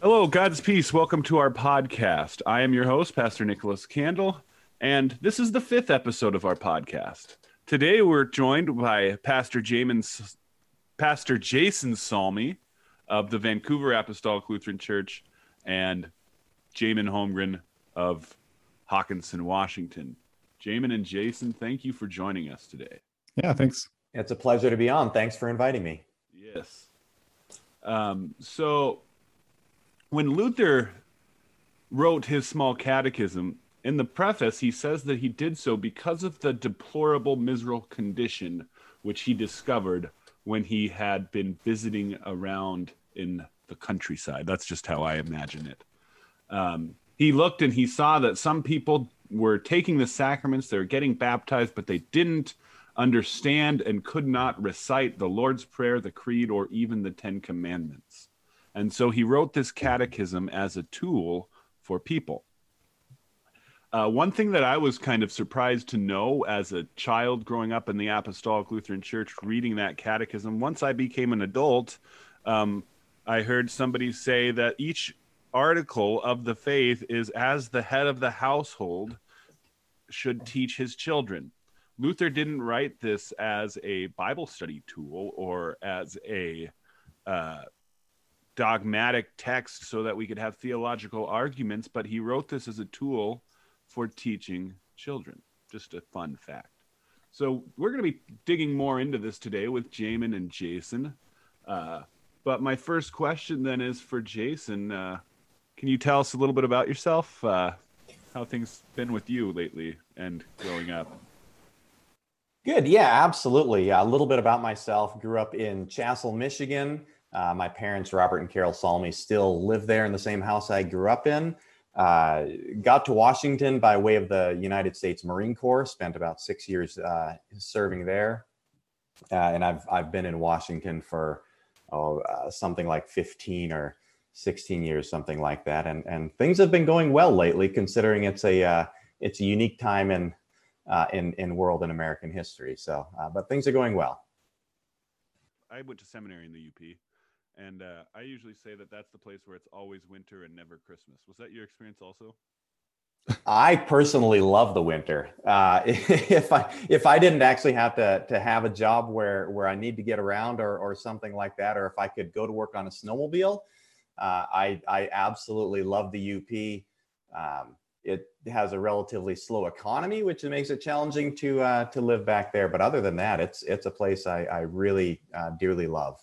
Hello, God's peace. Welcome to our podcast. I am your host, Pastor Nicholas Candle, and this is the fifth episode of our podcast. Today, we're joined by Pastor Jamin, Pastor Jason Salmi of the Vancouver Apostolic Lutheran Church and Jamin Holmgren of Hockinson, Washington. Jamin and Jason, thank you for joining us today. Yeah, thanks. It's a pleasure to be on. Thanks for inviting me. Yes. Um, so, when Luther wrote his small catechism, in the preface, he says that he did so because of the deplorable, miserable condition which he discovered when he had been visiting around in the countryside. That's just how I imagine it. Um, he looked and he saw that some people were taking the sacraments, they were getting baptized, but they didn't understand and could not recite the Lord's Prayer, the Creed, or even the Ten Commandments. And so he wrote this catechism as a tool for people. Uh, one thing that I was kind of surprised to know as a child growing up in the Apostolic Lutheran Church, reading that catechism, once I became an adult, um, I heard somebody say that each article of the faith is as the head of the household should teach his children. Luther didn't write this as a Bible study tool or as a uh, dogmatic text so that we could have theological arguments, but he wrote this as a tool for teaching children. Just a fun fact. So we're going to be digging more into this today with Jamin and Jason. Uh, but my first question then is for Jason. Uh, can you tell us a little bit about yourself? Uh, how things been with you lately and growing up? Good. Yeah, absolutely. A little bit about myself. Grew up in Chassell, Michigan. Uh, my parents, Robert and Carol Salmi, still live there in the same house I grew up in. Uh, got to Washington by way of the United States Marine Corps. Spent about six years uh, serving there, uh, and I've I've been in Washington for oh, uh, something like fifteen or sixteen years, something like that. And and things have been going well lately, considering it's a uh, it's a unique time in in in world and American history. So, but things are going well. I went to seminary in the UP and uh, I usually say that that's the place where it's always winter and never Christmas. Was that your experience also? I personally love the winter. Uh, if I if I didn't actually have to to have a job where where I need to get around or or something like that, or if I could go to work on a snowmobile, uh, I I absolutely love the UP. Um, it has a relatively slow economy, which makes it challenging to uh, to live back there. But other than that, it's it's a place I I really uh, dearly love.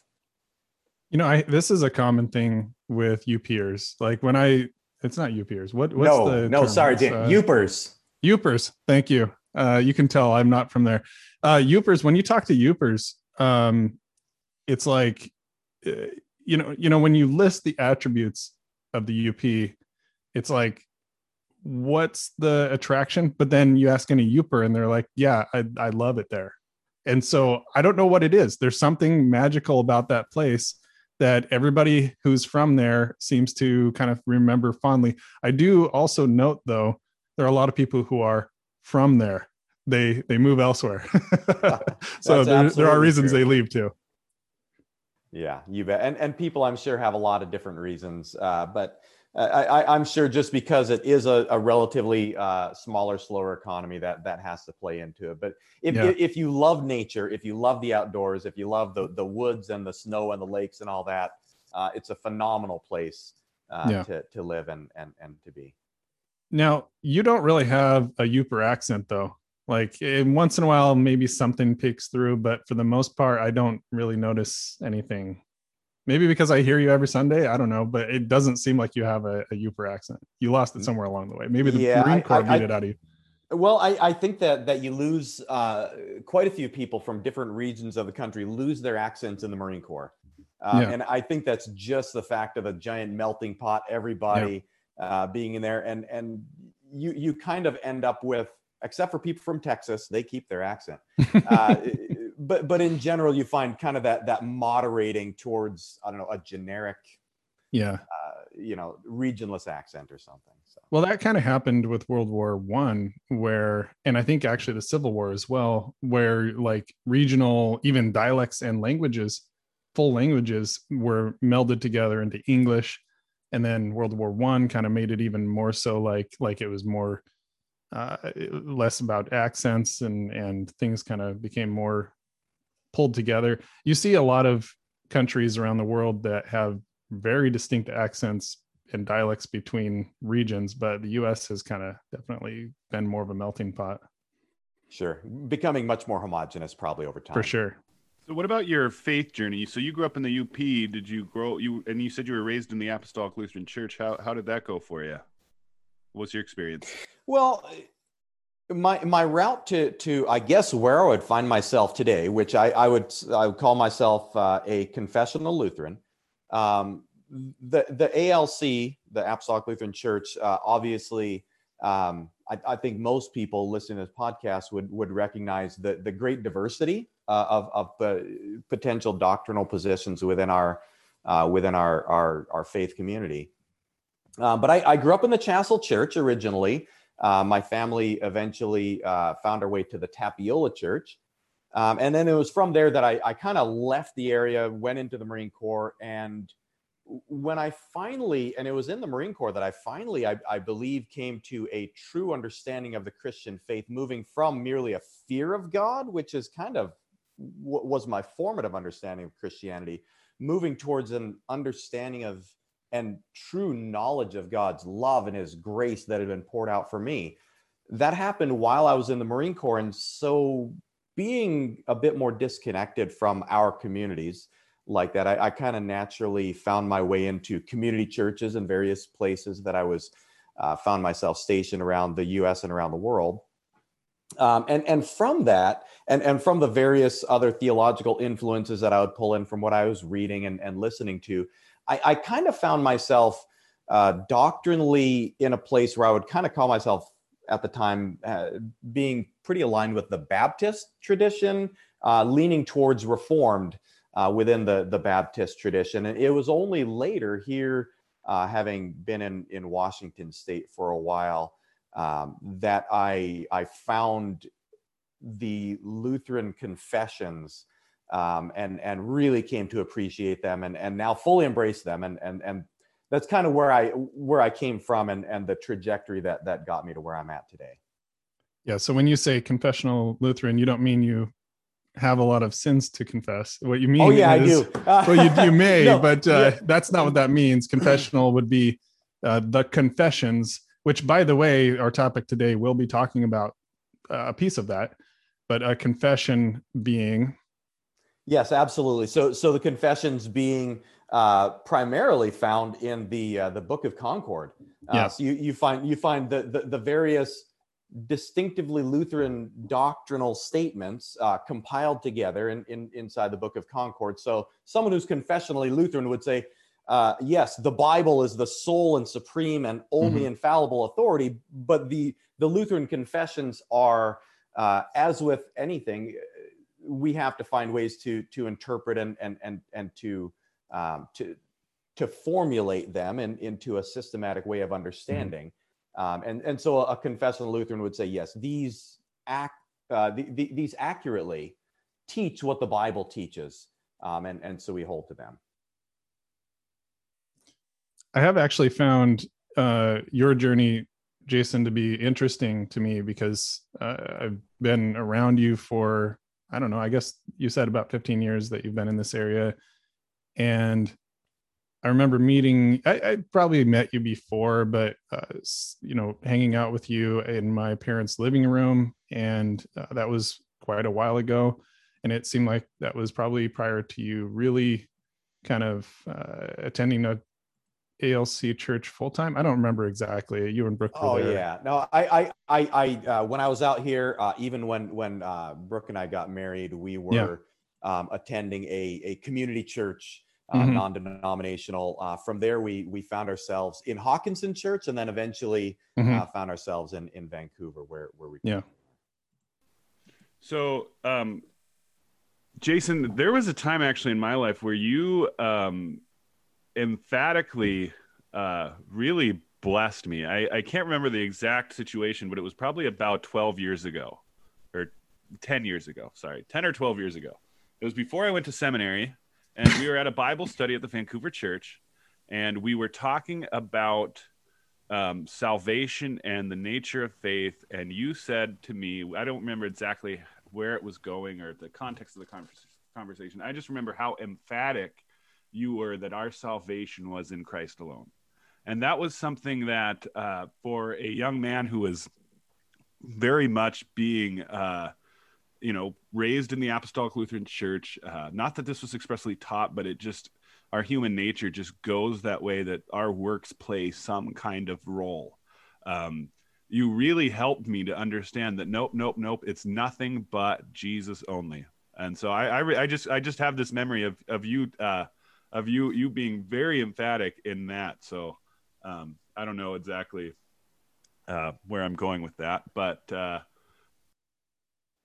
You know, I this is a common thing with UPers. Like when I, it's not UPers. What? What's no, the no, term? sorry, Dan. uh, Yoopers. Yoopers. Thank you. Uh, you can tell I'm not from there. Uh, Yoopers. When you talk to Yoopers, um, it's like, uh, you know, you know, when you list the attributes of the UP, it's like, what's the attraction? But then you ask any Yooper, and they're like, yeah, I, I love it there. And so I don't know what it is. There's something magical about that place that everybody who's from there seems to kind of remember fondly. I do also note though, there are a lot of people who are from there. They they move elsewhere. so there, there are reasons true. they leave too. Yeah, you bet. And and people, I'm sure, have a lot of different reasons. Uh, but I, I, I'm sure just because it is a, a relatively uh, smaller, slower economy, that that has to play into it. But if Yeah. if you love nature, if you love the outdoors, if you love the the woods and the snow and the lakes and all that, uh, it's a phenomenal place uh, Yeah. to to live and and and to be. Now, you don't really have a Yooper accent though. Like once in a while, maybe something peeks through, but for the most part, I don't really notice anything. Maybe because I hear you every Sunday. I don't know, but it doesn't seem like you have a, a Yooper accent. You lost it somewhere along the way. Maybe the Yeah, Marine Corps I- beat I- it out of you. Well, I, I think that that you lose uh, quite a few people from different regions of the country lose their accents in the Marine Corps, uh, Yeah. and I think that's just the fact of a giant melting pot. Everybody uh, being in there, and and you you kind of end up with, except for people from Texas, they keep their accent. But but in general, you find kind of that that moderating towards I don't know a generic, Yeah. uh, you know, regionless accent or something. So. Well, that kind of happened with World War One, where, and I think actually the Civil War as well, where like regional, even dialects and languages, full languages were melded together into English. and then World War One kind of made it even more so like like it was more uh, less about accents and and things kind of became more pulled together. You see a lot of countries around the world that have very distinct accents and dialects between regions, but the US has kind of definitely been more of a melting pot. Sure. Becoming much more homogenous probably over time. For sure. So what about your faith journey? So you grew up in the UP. Did you grow you and you said you were raised in the Apostolic Lutheran Church. How how did that go for you? What's your experience? Well, my my route to to I guess where I would find myself today, which I, I would I would call myself uh, a confessional Lutheran. Um, the the ALC, the Apostolic Lutheran Church, uh, obviously, um, I, I, think most people listening to this podcast would would recognize the the great diversity uh, of of the potential doctrinal positions within our uh, within our our our faith community. Uh, but I, I, grew up in the Chassell Church originally. Uh, my family eventually uh, found our way to the Tapiola Church. Um, and then it was from there that I, I kind of left the area, went into the Marine Corps, and when I finally, and it was in the Marine Corps that I finally, I, I, believe, came to a true understanding of the Christian faith, moving from merely a fear of God, which is kind of what was my formative understanding of Christianity, moving towards an understanding of and true knowledge of God's love and his grace that had been poured out for me. That happened while I was in the Marine Corps. And so being a bit more disconnected from our communities, like that. I, I kind of naturally found my way into community churches and various places that I was uh, found myself stationed around the U.S. and around the world. Um, and and from that, and and from the various other theological influences that I would pull in from what I was reading and, and listening to, I, I kind of found myself uh, doctrinally in a place where I would kind of call myself at the time uh, being pretty aligned with the Baptist tradition, uh, leaning towards Reformed uh, within the, the Baptist tradition. And it was only later here, uh, having been in, in Washington state for a while, um, that I, I found the Lutheran confessions um, and, and really came to appreciate them and, and now fully embrace them. And, and, and that's kind of where I, where I came from and, and the trajectory that, that got me to where I'm at today. Yeah. So when you say confessional Lutheran, you don't mean you have a lot of sins to confess. What you mean? Oh yeah, is, I do. well, you, you may, no, but uh, yeah. that's not what that means. Confessional would be uh, the confessions, which, by the way, our topic today will be talking about uh, a piece of that. But a confession being. Yes, absolutely. So, so the confessions being uh, primarily found in the uh, the Book of Concord. Uh, yeah. So you, you find you find the, the, the various distinctively Lutheran doctrinal statements uh, compiled together in, in, inside the Book of Concord. So, someone who's confessionally Lutheran would say, uh, yes, the Bible is the sole and supreme and only mm-hmm. infallible authority, but the, the Lutheran confessions are, uh, as with anything, we have to find ways to, to interpret and, and, and, and to, um, to, to formulate them in, into a systematic way of understanding. Mm-hmm. Um, and, and so a confessional Lutheran would say, yes, these act, uh, the, the, these accurately teach what the Bible teaches. Um, and, and so we hold to them. I have actually found uh, your journey, Jason, to be interesting to me because uh, I've been around you for, I don't know, I guess you said about 15 years that you've been in this area. And I remember meeting. I, I, probably met you before, but uh, you know, hanging out with you in my parents' living room, and uh, that was quite a while ago. And it seemed like that was probably prior to you really kind of uh, attending a ALC church full time. I don't remember exactly. You and Brooke. oh there. yeah, no, I, I, I, I uh, when I was out here, uh, even when when uh, Brooke and I got married, we were yeah. um, attending a a community church uh, mm-hmm. non-denominational. Uh, from there, we we found ourselves in Hockinson Church, and then eventually mm-hmm. uh, found ourselves in in Vancouver, where where we yeah. So, um, Jason, there was a time actually in my life where you um, emphatically uh, really blessed me. I, I can't remember the exact situation, but it was probably about 12 years ago or 10 years ago. Sorry, 10 or 12 years ago. It was before I went to seminary and we were at a Bible study at the Vancouver church. and we were talking about um, salvation and the nature of faith. And you said to me, I don't remember exactly where it was going or the context of the conversation. I just remember how emphatic you were that our salvation was in Christ alone. And that was something that uh, for a young man who was very much being, uh, you know, raised in the Apostolic Lutheran Church, uh, not that this was expressly taught, but it just, our human nature just goes that way that our works play some kind of role. Um, you really helped me to understand that nope, nope, nope, it's nothing but Jesus only. And so I, I, I just, I just have this memory of of you, uh, of you, you being very emphatic in that. So um, I don't know exactly uh, where I'm going with that, but uh,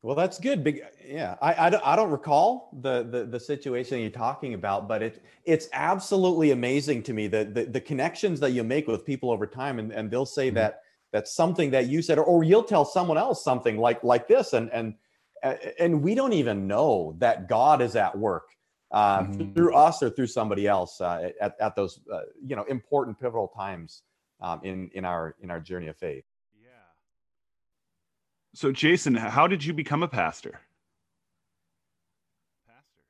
well, that's good. Big, yeah. I, I, don't, I don't recall the, the, the situation you're talking about, but it it's absolutely amazing to me that the, the connections that you make with people over time, and, and they'll say mm-hmm. that that's something that you said, or, or you'll tell someone else something like like this, and and and we don't even know that God is at work uh, mm-hmm. through us or through somebody else uh, at, at those uh, you know important pivotal times um, in in our in our journey of faith. Yeah. So, Jason, how did you become a pastor? Pastor.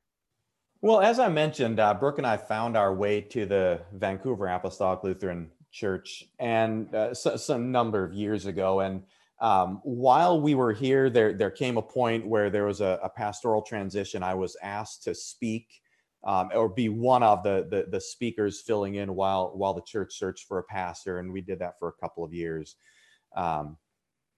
Well, as I mentioned, uh, Brooke and I found our way to the Vancouver Apostolic Lutheran Church, and uh, some number of years ago. And um, while we were here, there there came a point where there was a, a pastoral transition. I was asked to speak um, or be one of the, the, the speakers filling in while while the church searched for a pastor, and we did that for a couple of years. Um,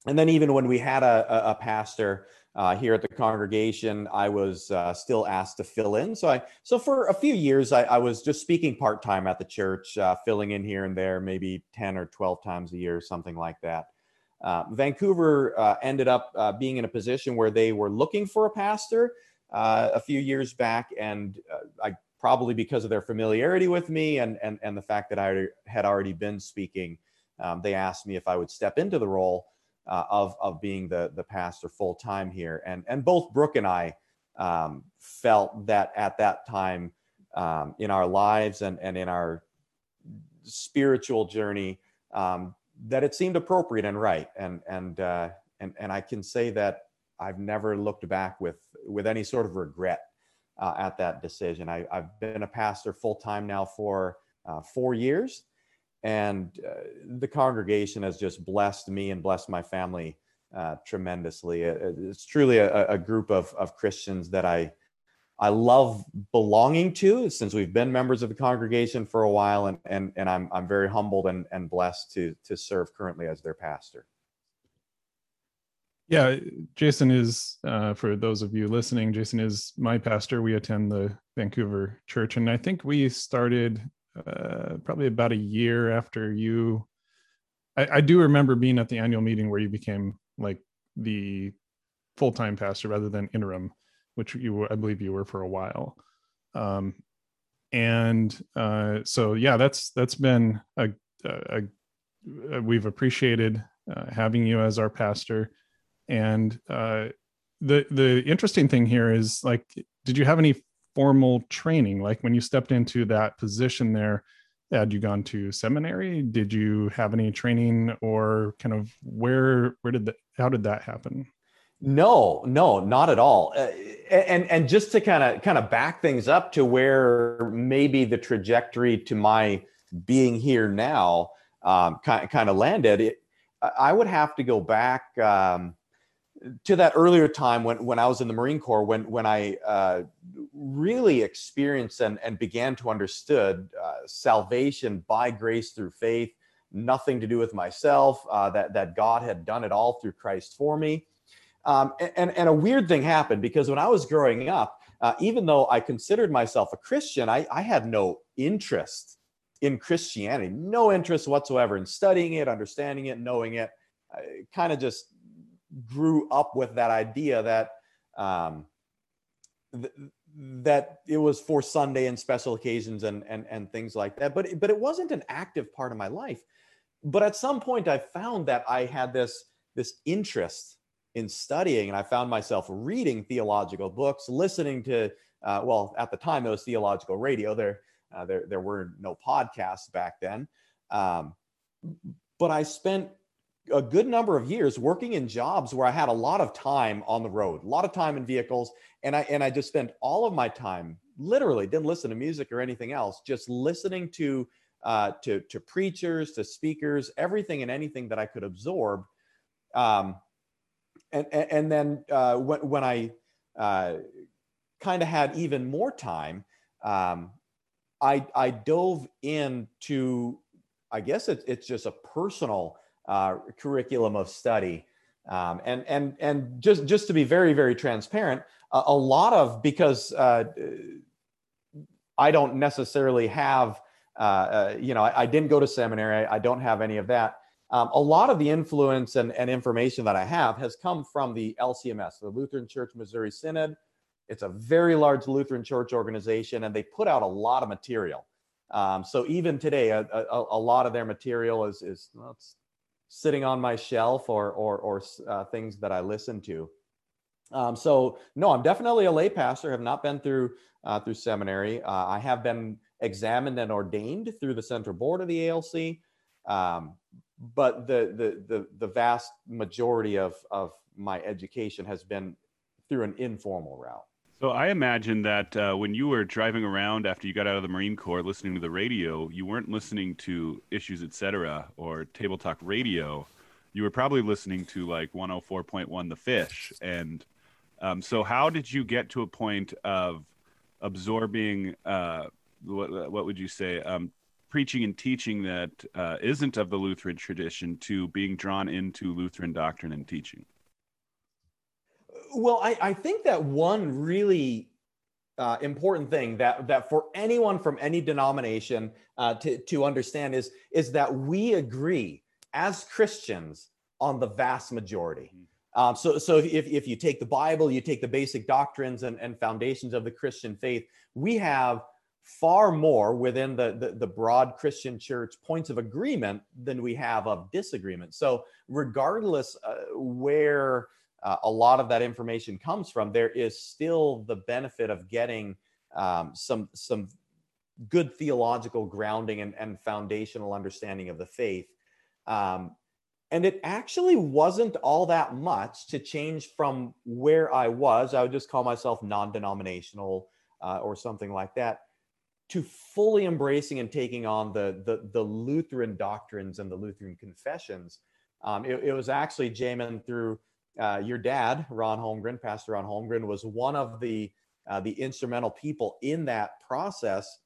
and then even when we had a, a, pastor uh, here at the congregation, I was uh, still asked to fill in. So I so for a few years, I, I was just speaking part time at the church, uh, filling in here and there, maybe ten or twelve times a year, something like that. Uh, Vancouver uh, ended up uh, being in a position where they were looking for a pastor a few years back, and I probably because of their familiarity with me and and and the fact that I had already been speaking, um, they asked me if I would step into the role uh, of of being the the pastor full time here. And and both Brooke and I um, felt that at that time um, in our lives and and in our spiritual journey um, that it seemed appropriate and right. And and uh, and and I can say that I've never looked back with with any sort of regret uh, at that decision. I, have been a pastor full time now for uh, four years, and uh, the congregation has just blessed me and blessed my family uh, tremendously. It, it's truly a, a, group of, of Christians that I I love belonging to since we've been members of the congregation for a while, and and, and I'm I'm very humbled and, and blessed to to serve currently as their pastor. Yeah, Jason is uh, for those of you listening. Jason is my pastor. We attend the Vancouver church, and I think we started uh, probably about a year after you. I, I do remember being at the annual meeting where you became like the full time pastor rather than interim, which you were, I believe you were for a while. Um, and uh, so yeah, that's that's been a, a, a we've appreciated uh, having you as our pastor. And uh, the the interesting thing here is like, did you have any formal training? Like when you stepped into that position there, had you gone to seminary? Did you have any training or kind of where where did that how did that happen? No, no, not at all. Uh, and and just to kind of kind of back things up to where maybe the trajectory to my being here now um, kind kind of landed. It, I would have to go back um, to that earlier time when, when I was in the Marine Corps, when when I uh, really experienced and, and began to understood uh, salvation by grace through faith, nothing to do with myself, uh, that that God had done it all through Christ for me. Um, and and a weird thing happened because when I was growing up, uh, even though I considered myself a Christian, I, I had no interest in Christianity, no interest whatsoever in studying it, understanding it, knowing it. I kind of just grew up with that idea that um, th- that it was for Sunday and special occasions and and and things like that. But but it wasn't an active part of my life. But at some point, I found that I had this this interest in studying, and I found myself reading theological books, listening to uh, well at the time it was theological radio. There Uh, there, there were no podcasts back then. Um, but I spent a good number of years working in jobs where I had a lot of time on the road, a lot of time in vehicles, and I and I just spent all of my time literally didn't listen to music or anything else, just listening to uh, to to preachers, to speakers, everything and anything that I could absorb. Um, and, and then uh, when when I uh, kind of had even more time, um, I I dove into I guess it, it's just a personal uh, curriculum of study. Um, and and and just just to be very very transparent, a, a lot of because uh, I don't necessarily have uh, uh, you know I, I, didn't go to seminary. I don't have any of that. Um, a lot of the influence and, and information that I have has come from the LCMS, the Lutheran Church Missouri Synod. It's a very large Lutheran church organization, and they put out a lot of material. Um, so even today, a, a, a, lot of their material is is well, sitting on my shelf or or, or uh, things that I listen to. Um, so no, I'm definitely a lay pastor. Have not been through uh, through seminary. Uh, I have been examined and ordained through the central board of the ALC, um, but the, the the the vast majority of of my education has been through an informal route. So I imagine that uh, when you were driving around after you got out of the Marine Corps, listening to the radio, you weren't listening to Issues Etc. or Table Talk Radio. You were probably listening to like 104.1 The Fish. And um, so, how did you get to a point of absorbing uh, what, what would you say? Um, preaching and teaching that uh, not of the Lutheran tradition to being drawn into Lutheran doctrine and teaching? Well, I, I think that one really uh, important thing that that for anyone from any denomination uh, to to understand is is that we agree as Christians on the vast majority. Mm-hmm. Um, so so if, if you take the Bible, you take the basic doctrines and, and foundations of the Christian faith, we have far more within the, the, the broad Christian church points of agreement than we have of disagreement. So regardless uh, where uh, a lot of that information comes from, there is still the benefit of getting um, some some good theological grounding and, and foundational understanding of the faith. Um, and it actually wasn't all that much to change from where I was. I would just call myself non denominational uh, or something like that to fully embracing and taking on the, the, the Lutheran doctrines and the Lutheran confessions. Um, it, it, was actually, Jamin, through uh, your dad, Ron Holmgren, Pastor Ron Holmgren, was one of the uh, the instrumental people in that process.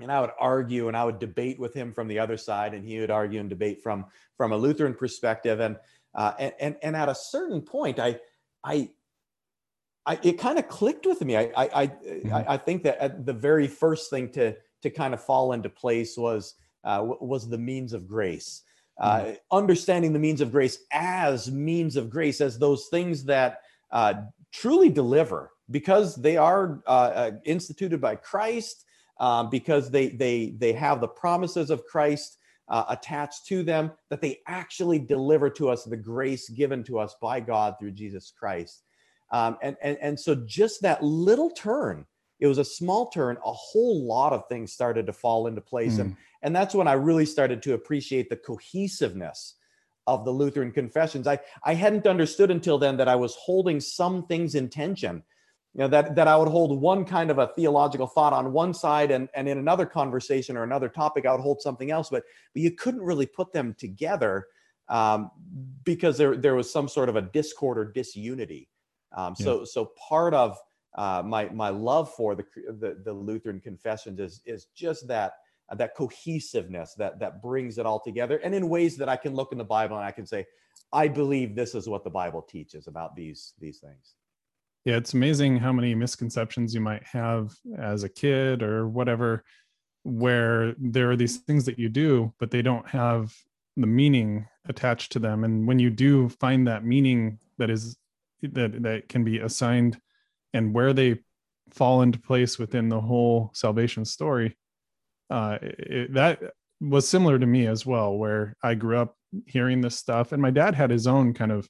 And I would argue and I would debate with him from the other side, and he would argue and debate from from a Lutheran perspective. And uh, and, and and at a certain point, I I I, it kind of clicked with me. I I I, mm-hmm. I, I think that the very first thing to to kind of fall into place was uh, was the means of grace uh, mm-hmm. understanding the means of grace as means of grace, as those things that uh, truly deliver because they are uh, uh instituted by Christ, um, because they they they have the promises of Christ uh, attached to them, that they actually deliver to us the grace given to us by God through Jesus Christ. Um, and, and, and so just that little turn it was a small turn a whole lot of things started to fall into place. Mm. and and that's when i really started to appreciate the cohesiveness of the lutheran confessions. I i hadn't understood until then that i was holding some things in tension. You know that that i would hold one kind of a theological thought on one side and and in another conversation or another topic i would hold something else but but you couldn't really put them together um, because there there was some sort of a discord or disunity um, so yeah. so part of uh, my my love for the, the, the Lutheran confessions is is just that uh, that cohesiveness that that brings it all together, and in ways that I can look in the Bible and I can say, I believe this is what the Bible teaches about these these things. Yeah, it's amazing how many misconceptions you might have as a kid or whatever, where there are these things that you do, but they don't have the meaning attached to them. And when you do find that meaning that is that that can be assigned and where they fall into place within the whole salvation story uh, it, that was similar to me as well where i grew up hearing this stuff and my dad had his own kind of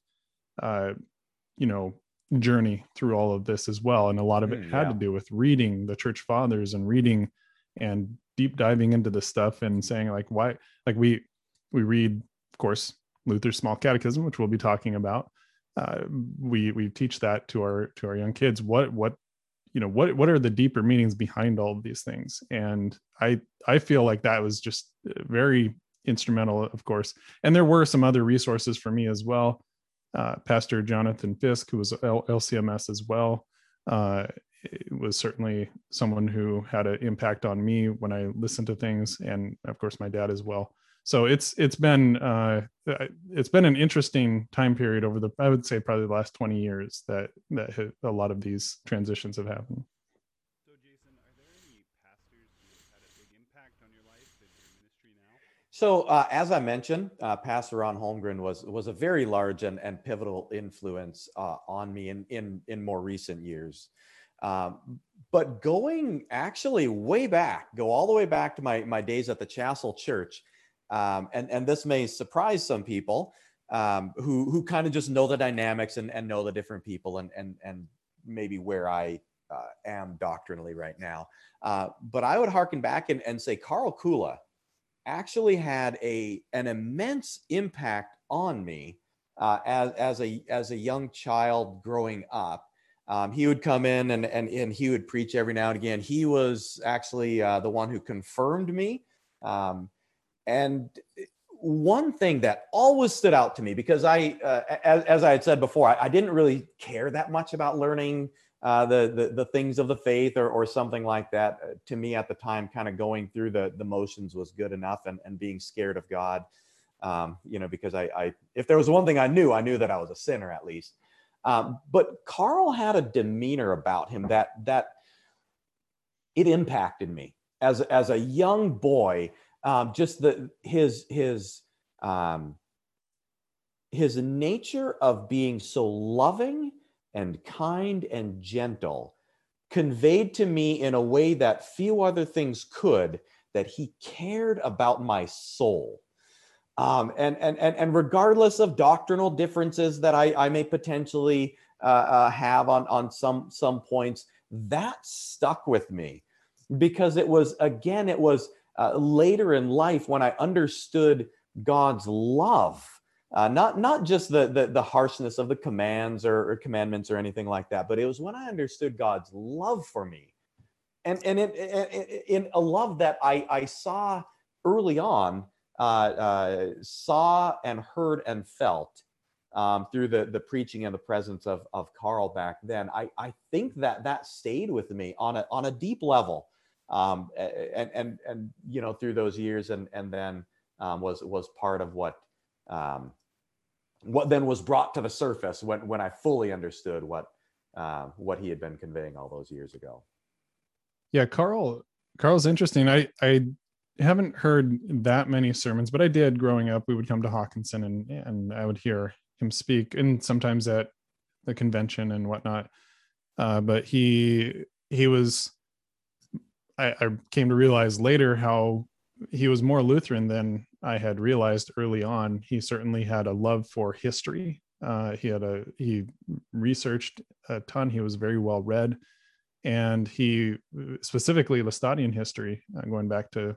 uh, you know journey through all of this as well and a lot of it mm, had yeah. to do with reading the church fathers and reading and deep diving into this stuff and saying like why like we we read of course luther's small catechism which we'll be talking about uh, we we teach that to our to our young kids. What what you know what what are the deeper meanings behind all of these things? And i i feel like that was just very instrumental of course. And there were some other resources for me as well uh, pastor jonathan fisk who was L- lcms as well uh, was certainly someone who had an impact on me when i listened to things and of course my dad as well so it's it's been uh, it's been an interesting time period over the I would say probably the last 20 years that that a lot of these transitions have happened. So Jason, are there any pastors who have had a big impact on your life and your ministry now? So uh, as I mentioned, uh, Pastor Ron Holmgren was was a very large and, and pivotal influence uh, on me in in in more recent years. Um, but going actually way back, go all the way back to my my days at the Chassell Church um, and and this may surprise some people um, who who kind of just know the dynamics and, and know the different people and and and maybe where I uh, am doctrinally right now. Uh, but I would harken back and, and say Carl Kula actually had a an immense impact on me uh, as as a as a young child growing up. Um, he would come in and, and and he would preach every now and again. He was actually uh, the one who confirmed me. Um, and one thing that always stood out to me because I, uh, as, as, I had said before, I, I, didn't really care that much about learning uh, the, the, the things of the faith or or something like that. Uh, to me, at the time, kind of going through the the motions was good enough, and and being scared of God, um, you know, because I, I if there was one thing I knew, I knew that I was a sinner at least. Um, but Carl had a demeanor about him that that it impacted me as as a young boy um, just the his his um, his nature of being so loving and kind and gentle conveyed to me in a way that few other things could that he cared about my soul. Um, and, and and and regardless of doctrinal differences that I, I may potentially uh, uh, have on on some some points, that stuck with me because it was again it was uh, later in life when I understood God's love. Uh, not not just the, the, the harshness of the commands or, or, commandments or anything like that, but it was when I understood God's love for me, and and in, in, in a love that I I saw early on, uh, uh, saw and heard and felt um, through the the preaching and the presence of of Carl back then. I I think that that stayed with me on a on a deep level um, and and and you know through those years and and then um, was was part of what um, what then was brought to the surface when when I fully understood what uh, what he had been conveying all those years ago. Yeah, Carl Carl's interesting. I I haven't heard that many sermons, but I did growing up. We would come to Hockinson and and I would hear him speak, and sometimes at the convention and whatnot. Uh, but he he was I, I came to realize later how he was more Lutheran than I had realized early on. He certainly had a love for history. Uh, he had a he researched a ton. He was very well read, and he specifically Laestadian history, uh, going back to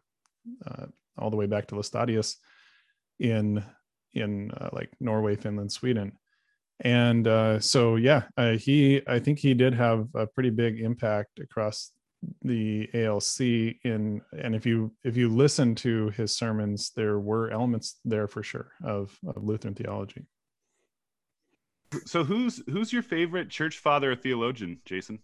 uh, all the way back to Laestadius in in uh, like Norway, Finland, Sweden, and uh, so yeah, uh, he I think he did have a pretty big impact across the ALC in and if you if you listen to his sermons there were elements there for sure of, of Lutheran theology. So who's who's your favorite church father or theologian, Jason?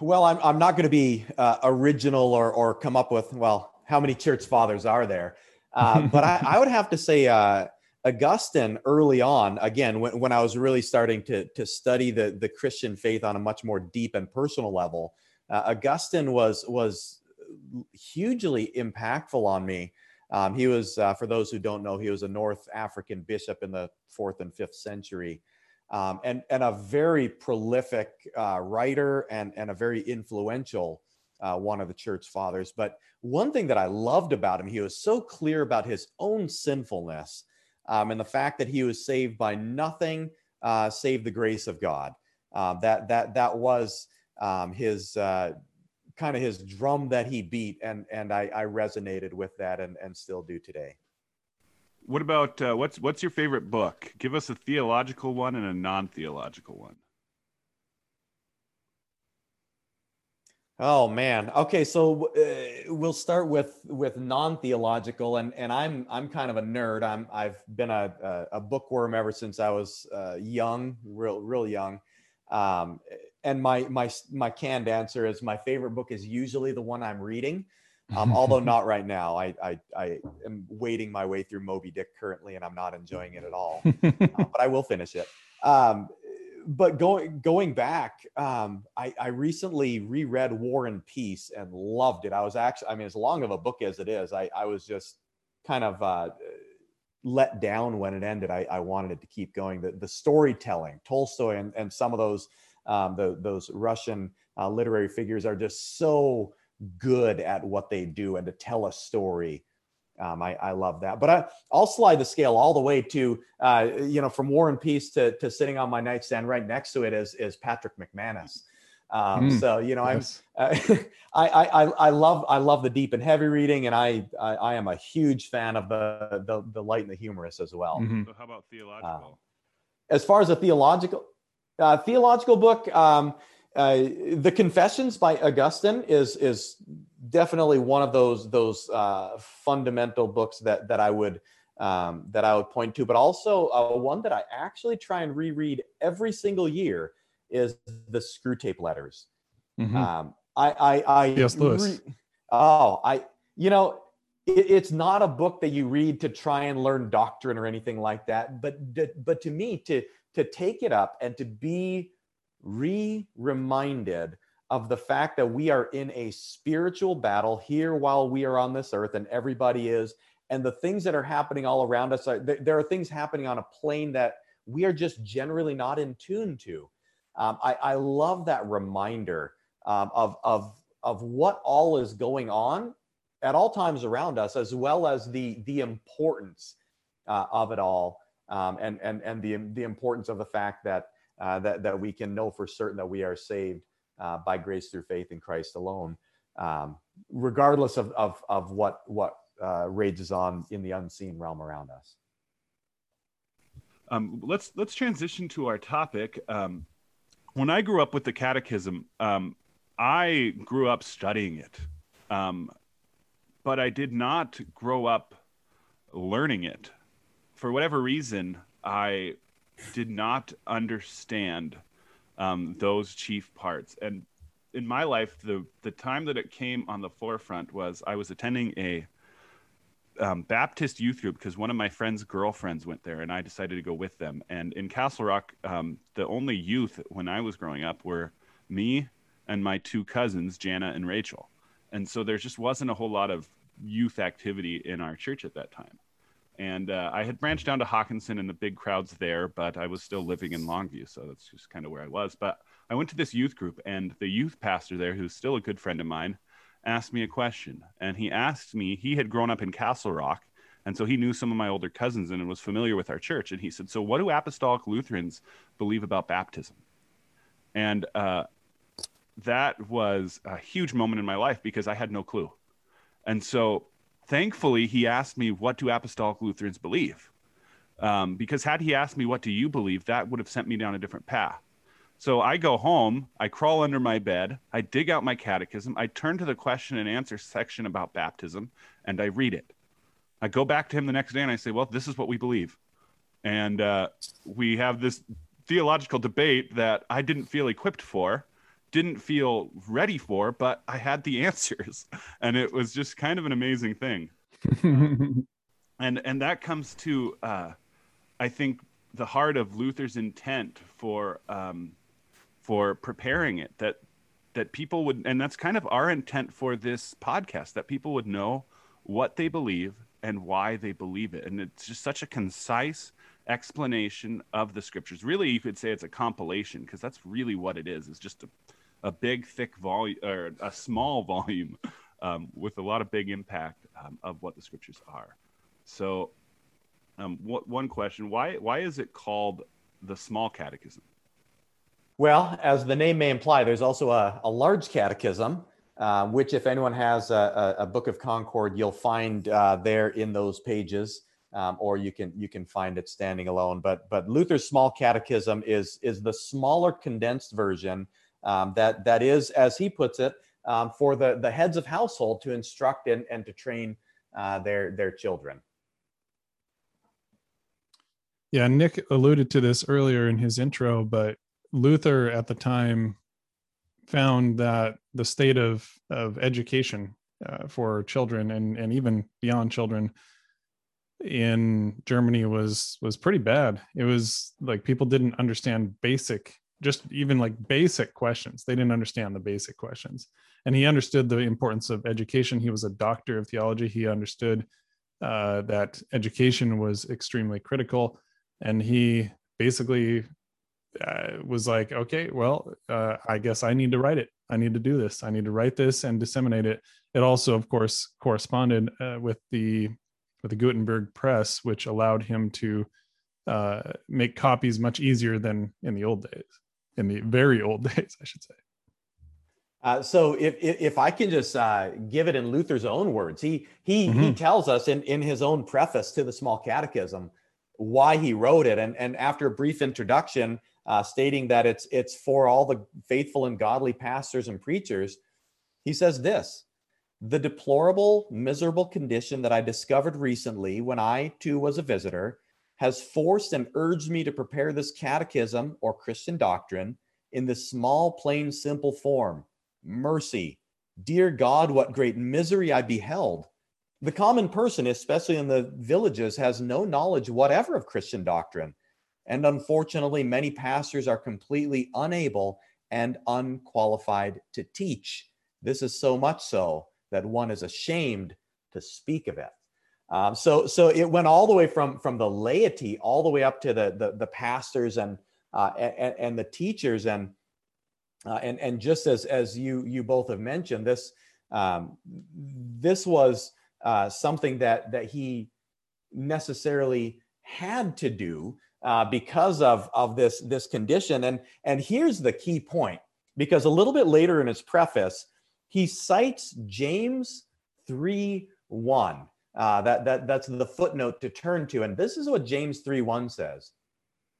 Well, I'm I'm not going to be uh, original or or come up with well, how many church fathers are there? Uh, but I, I would have to say uh, Augustine early on, again, when, when I was really starting to, to study the, the Christian faith on a much more deep and personal level, uh, Augustine was, was hugely impactful on me. Um, he was, uh, for those who don't know, he was a North African bishop in the fourth and fifth century. Um, and, and a very prolific uh, writer and, and a very influential uh, one of the church fathers. But one thing that I loved about him, he was so clear about his own sinfulness um, and the fact that he was saved by nothing uh, save the grace of God. Uh, that that that was um, his uh, kind of his drum that he beat, and and I, I resonated with that, and and still do today. What about uh, what's what's your favorite book? Give us a theological one and a non-theological one. Oh man. Okay, so uh, we'll start with with non-theological, and and I'm I'm kind of a nerd. I'm I've been a a, a bookworm ever since I was uh, young, real real young. Um, and my my my canned answer is my favorite book is usually the one I'm reading, um, although not right now. I, I I am wading my way through Moby Dick currently, and I'm not enjoying it at all. uh, but I will finish it. Um, but going going back, um, I, I recently reread War and Peace and loved it. I was actually, I mean, as long of a book as it is, I, I was just kind of uh, let down when it ended. I, I wanted it to keep going. The, the storytelling, Tolstoy and, and some of those um, the, those Russian uh, literary figures are just so good at what they do and to tell a story um, I, I, love that. But I, will slide the scale all the way to, uh, you know, from War and Peace to, to sitting on my nightstand right next to it is, is Patrick McManus. Um, mm, so, you know, yes. I'm, uh, I, I, I love, I love the deep and heavy reading and I, I, I, am a huge fan of the, the, the light and the humorous as well. Mm-hmm. So how about theological? Uh, as far as a theological, uh, theological book, um, uh, the Confessions by Augustine is is definitely one of those those uh, fundamental books that that I would um, that I would point to, but also uh, one that I actually try and reread every single year is the Screwtape Letters. Mm-hmm. Um, I I, I yes, Lewis. Re- oh, I you know it, it's not a book that you read to try and learn doctrine or anything like that, but but to me to to take it up and to be re reminded of the fact that we are in a spiritual battle here while we are on this earth, and everybody is. And the things that are happening all around us, are, there are things happening on a plane that we are just generally not in tune to. Um, I, I, love that reminder um, of, of, of what all is going on at all times around us, as well as the, the importance uh, of it all, um, and, and, and the, the importance of the fact that uh, that, that we can know for certain that we are saved uh, by grace through faith in Christ alone, um, regardless of, of, of what, what uh, rages on in the unseen realm around us. Um, let's let's transition to our topic. Um, when I grew up with the Catechism, um, I grew up studying it, um, but I did not grow up learning it. For whatever reason, I did not understand um, those chief parts. And in my life, the the time that it came on the forefront was I was attending a um, Baptist youth group because one of my friend's girlfriends went there, and I decided to go with them. And in Castle Rock, um, the only youth when I was growing up were me and my two cousins, Jana and Rachel. And so there just wasn't a whole lot of youth activity in our church at that time. And uh, I had branched down to Hockinson and the big crowds there, but I was still living in Longview. So that's just kind of where I was. But I went to this youth group, and the youth pastor there, who's still a good friend of mine, asked me a question. And he asked me, he had grown up in Castle Rock. And so he knew some of my older cousins and was familiar with our church. And he said, So, what do apostolic Lutherans believe about baptism? And uh, that was a huge moment in my life because I had no clue. And so thankfully, he asked me, What do apostolic Lutherans believe? Um, because had he asked me, What do you believe? that would have sent me down a different path. So I go home, I crawl under my bed, I dig out my catechism, I turn to the question and answer section about baptism, and I read it. I go back to him the next day and I say, Well, this is what we believe. And uh, we have this theological debate that I didn't feel equipped for didn't feel ready for, but I had the answers, and it was just kind of an amazing thing. um, and and that comes to, uh, I think, the heart of Luther's intent for um, for preparing it. That that people would, and that's kind of our intent for this podcast. That people would know what they believe and why they believe it, and it's just such a concise explanation of the scriptures. Really, you could say it's a compilation because that's really what it is. It's just a a big, thick volume or a small volume um, with a lot of big impact um, of what the scriptures are. So, um, one question: Why why is it called the Small Catechism? Well, as the name may imply, there's also a, a large catechism. uh, which, if anyone has a, a, Book of Concord, you'll find uh, there in those pages, um, or you can you can find it standing alone. But but Luther's Small Catechism is is the smaller condensed version um, that that is, as he puts it, um, for the the heads of household to instruct and, and to train uh, their their children. Yeah, Nick alluded to this earlier in his intro, but Luther at the time found that the state of of education uh, for children and and even beyond children in Germany was was pretty bad. It was like people didn't understand basic just even like basic questions. They didn't understand the basic questions. And he understood the importance of education. He was a doctor of theology. He understood uh, that education was extremely critical. And he basically uh, was like, okay, well, uh, I guess I need to write it. I need to do this. I need to write this and disseminate it. It also, of course, corresponded uh, with the with the Gutenberg press, which allowed him to uh, make copies much easier than in the old days, in the very old days, I should say. Uh, so if, if, if I can just uh, give it in Luther's own words, he he mm-hmm. he tells us in in his own preface to the Small Catechism why he wrote it, and and after a brief introduction, uh, stating that it's it's for all the faithful and godly pastors and preachers. He says this: the deplorable, miserable condition that I discovered recently when I too was a visitor has forced and urged me to prepare this catechism or Christian doctrine in this small, plain, simple form. Mercy. Dear God, what great misery I beheld. The common person, especially in the villages, has no knowledge whatever of Christian doctrine and unfortunately, many pastors are completely unable and unqualified to teach. This is so much so that one is ashamed to speak of it. Um, so, so it went all the way from from the laity all the way up to the the, the pastors and, uh, and and the teachers and uh, and and just as as you you both have mentioned, this um, this was uh, something that that he necessarily had to do uh, because of, of this, this condition. And, and here's the key point because a little bit later in his preface, he cites James 3 1. Uh, that, that, that's the footnote to turn to. And this is what James 3 1 says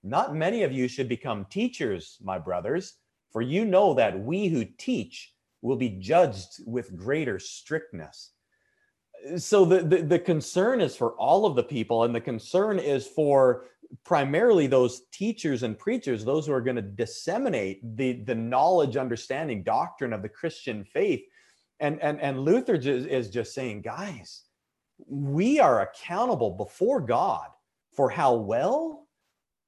Not many of you should become teachers, my brothers, for you know that we who teach will be judged with greater strictness so the, the, the concern is for all of the people and the concern is for primarily those teachers and preachers, those who are going to disseminate the, the knowledge, understanding, doctrine of the Christian faith. And, and, and Luther is just saying, guys, we are accountable before God for how well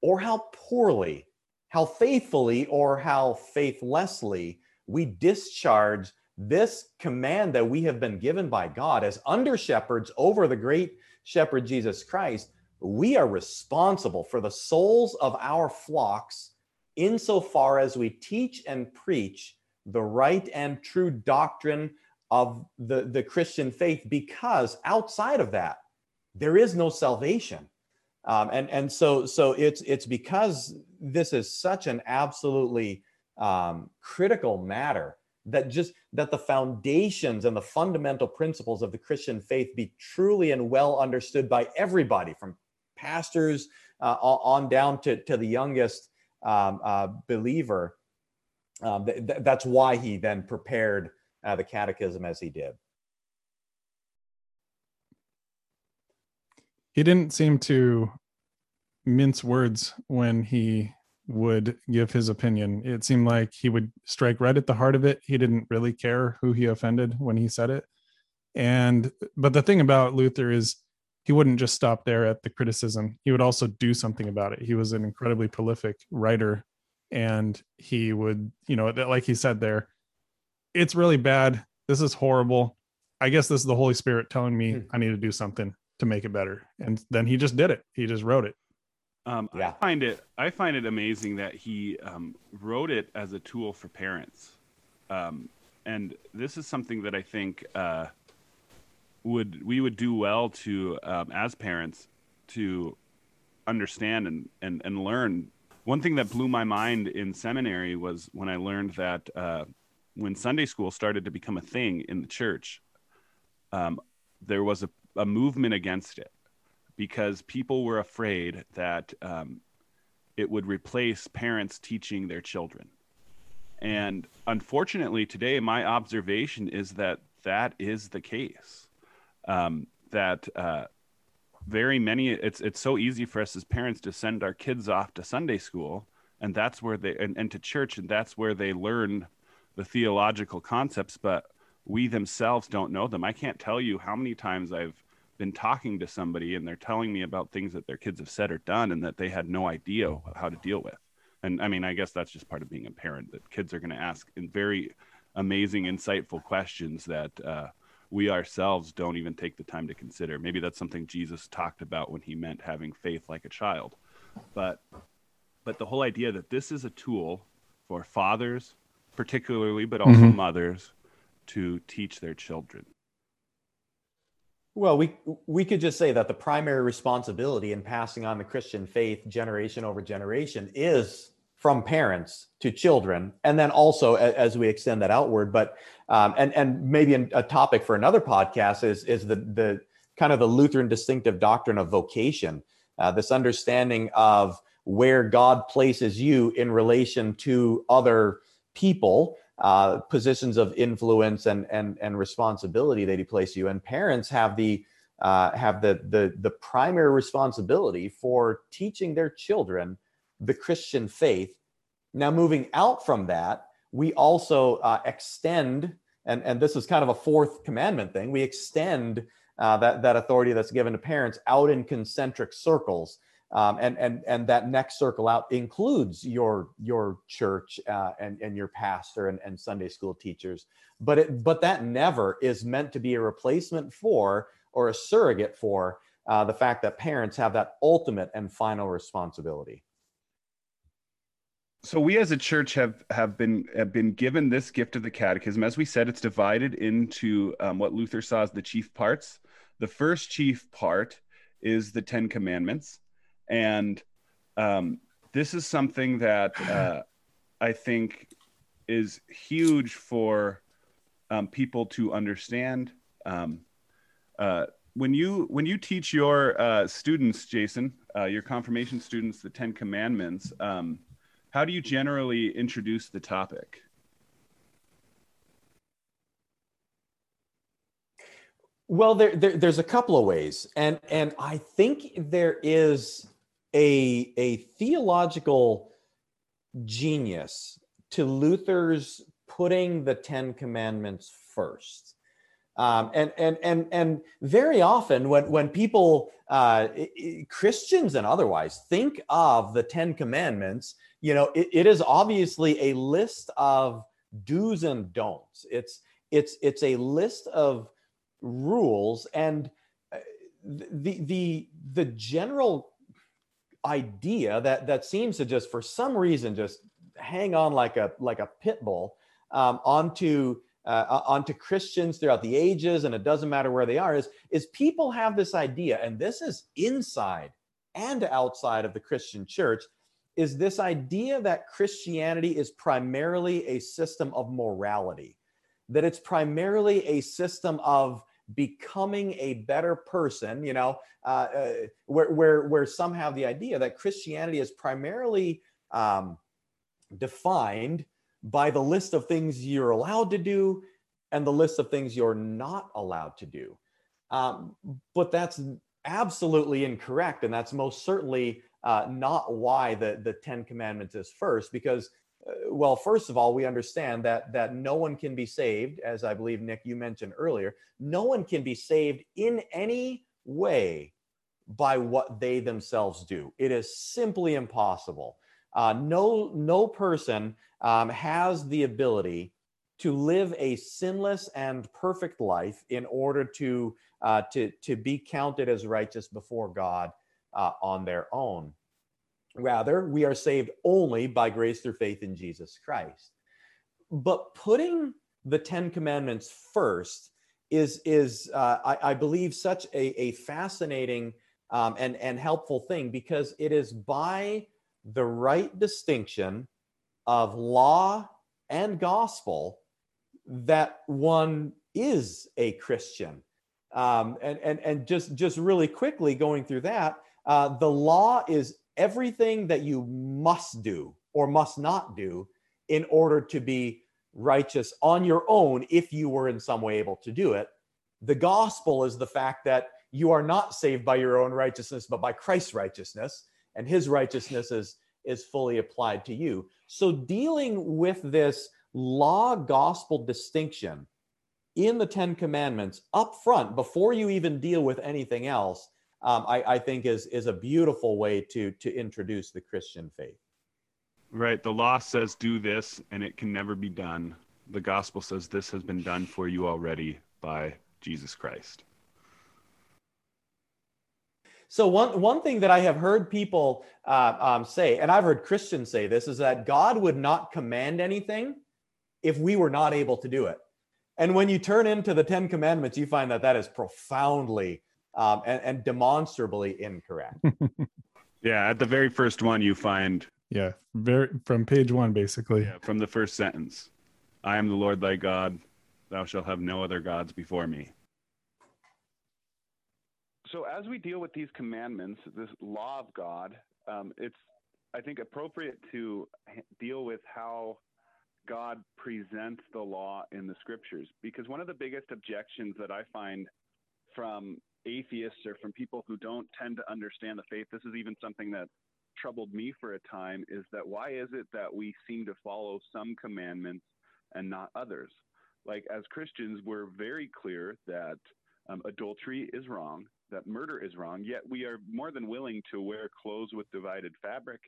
or how poorly, how faithfully or how faithlessly we discharge this command that we have been given by God as under shepherds over the great shepherd Jesus Christ we are responsible for the souls of our flocks insofar as we teach and preach the right and true doctrine of the, the Christian faith, because outside of that, there is no salvation. Um, and and so so it's it's because this is such an absolutely um, critical matter that just that the foundations and the fundamental principles of the Christian faith be truly and well understood by everybody from pastors uh, on down to, to the youngest um, uh, believer. Um, th- th- that's why he then prepared uh, the catechism as he did. He didn't seem to mince words when he would give his opinion. It seemed like he would strike right at the heart of it. He didn't really care who he offended when he said it. And but the thing about Luther is he wouldn't just stop there at the criticism. He would also do something about it. He was an incredibly prolific writer and he would, you know, like he said there, it's really bad. This is horrible. I guess this is the Holy Spirit telling me hmm. I need to do something to make it better. And then he just did it. He just wrote it. Um, yeah. I find it I find it amazing that he um, wrote it as a tool for parents, um, and this is something that I think uh, would we would do well to um, as parents to understand and, and and learn one thing that blew my mind in seminary was when i learned that uh, when Sunday school started to become a thing in the church, um, there was a, a, movement against it because people were afraid that um, it would replace parents teaching their children. And unfortunately, today, my observation is that that is the case. Um, that uh, very many, it's it's so easy for us as parents to send our kids off to Sunday school, and that's where they and, and to church, and that's where they learn the theological concepts. But we themselves don't know them. I can't tell you how many times I've been talking to somebody and they're telling me about things that their kids have said or done and that they had no idea how to deal with. And I mean, I guess that's just part of being a parent that kids are going to ask in very amazing, insightful questions that uh, we ourselves don't even take the time to consider. Maybe that's something Jesus talked about when he meant having faith like a child. But but the whole idea that this is a tool for fathers, particularly, but also mm-hmm. mothers, to teach their children. Well, we we could just say that the primary responsibility in passing on the Christian faith generation over generation is from parents to children, and then also as we extend that outward. But um, and and maybe a topic for another podcast is is the the kind of the Lutheran distinctive doctrine of vocation, uh, this understanding of where God places you in relation to other people uh, positions of influence and and and responsibility that he places you. And parents have the uh, have the the the primary responsibility for teaching their children the Christian faith. Now, moving out from that, we also uh, extend, and and this is kind of a fourth commandment thing. We extend uh, that that authority that's given to parents out in concentric circles. Um, and and and that next circle out includes your your church uh, and and your pastor and, and Sunday school teachers, but it but that never is meant to be a replacement for or a surrogate for uh, the fact that parents have that ultimate and final responsibility. So we as a church have have been have been given this gift of the catechism. As we said, it's divided into um, what Luther saw as the chief parts. The first chief part is the Ten Commandments and um, this is something that uh, I think is huge for um, people to understand. Um, uh, when you when you teach your uh, students, Jason, uh, your confirmation students, the Ten Commandments, um, how do you generally introduce the topic? Well, there, there, there's a couple of ways, and and I think there is a, a theological genius to Luther's putting the Ten Commandments first. Um, and and and and very often when when people uh, Christians and otherwise think of the Ten Commandments, you know, it, it is obviously a list of do's and don'ts. It's it's it's a list of rules and uh, the the the general idea that that seems to just for some reason just hang on like a like a pit bull um, onto uh, onto Christians throughout the ages, and it doesn't matter where they are. Is is people have this idea, and this is inside and outside of the Christian church, is this idea that Christianity is primarily a system of morality, that it's primarily a system of becoming a better person, you know, uh, uh, where, where, where some have the idea that Christianity is primarily um, defined by the list of things you're allowed to do and the list of things you're not allowed to do. Um, but that's absolutely incorrect. And that's most certainly uh, not why the, the Ten Commandments is first, because well, first of all, we understand that that no one can be saved, as I believe Nick you mentioned earlier. No one can be saved in any way by what they themselves do. It is simply impossible. Uh, no, no person um, has the ability to live a sinless and perfect life in order to uh, to to be counted as righteous before God uh, on their own. Rather, we are saved only by grace through faith in Jesus Christ. But putting the Ten Commandments first is, is uh, I, I, believe, such a, a fascinating um, and, and helpful thing because it is by the right distinction of law and gospel that one is a Christian. Um, and, and, and just, just really quickly going through that, uh, the law is everything that you must do or must not do in order to be righteous on your own if you were in some way able to do it. The gospel is the fact that you are not saved by your own righteousness, but by Christ's righteousness, and his righteousness is, is fully applied to you. So, dealing with this law gospel distinction in the Ten Commandments up front before you even deal with anything else, um, I, I think is, is a beautiful way to, to introduce the Christian faith. Right. The law says do this and it can never be done. The gospel says this has been done for you already by Jesus Christ. So one one thing that I have heard people uh, um, say, and I've heard Christians say this, is that God would not command anything if we were not able to do it. And when you turn into the Ten Commandments, you find that that is profoundly um, and, and demonstrably incorrect. yeah, at the very first one, you find yeah, very from page one, basically. Yeah, from the first sentence. I am the Lord thy God. Thou shalt have no other gods before me. So as we deal with these commandments, this law of God, um, it's I think appropriate to deal with how God presents the law in the scriptures because one of the biggest objections that I find from atheists or from people who don't tend to understand the faith, this is even something that troubled me for a time is that why is it that we seem to follow some commandments and not others? Like as Christians, we're very clear that um, adultery is wrong, that murder is wrong, yet we are more than willing to wear clothes with divided fabric,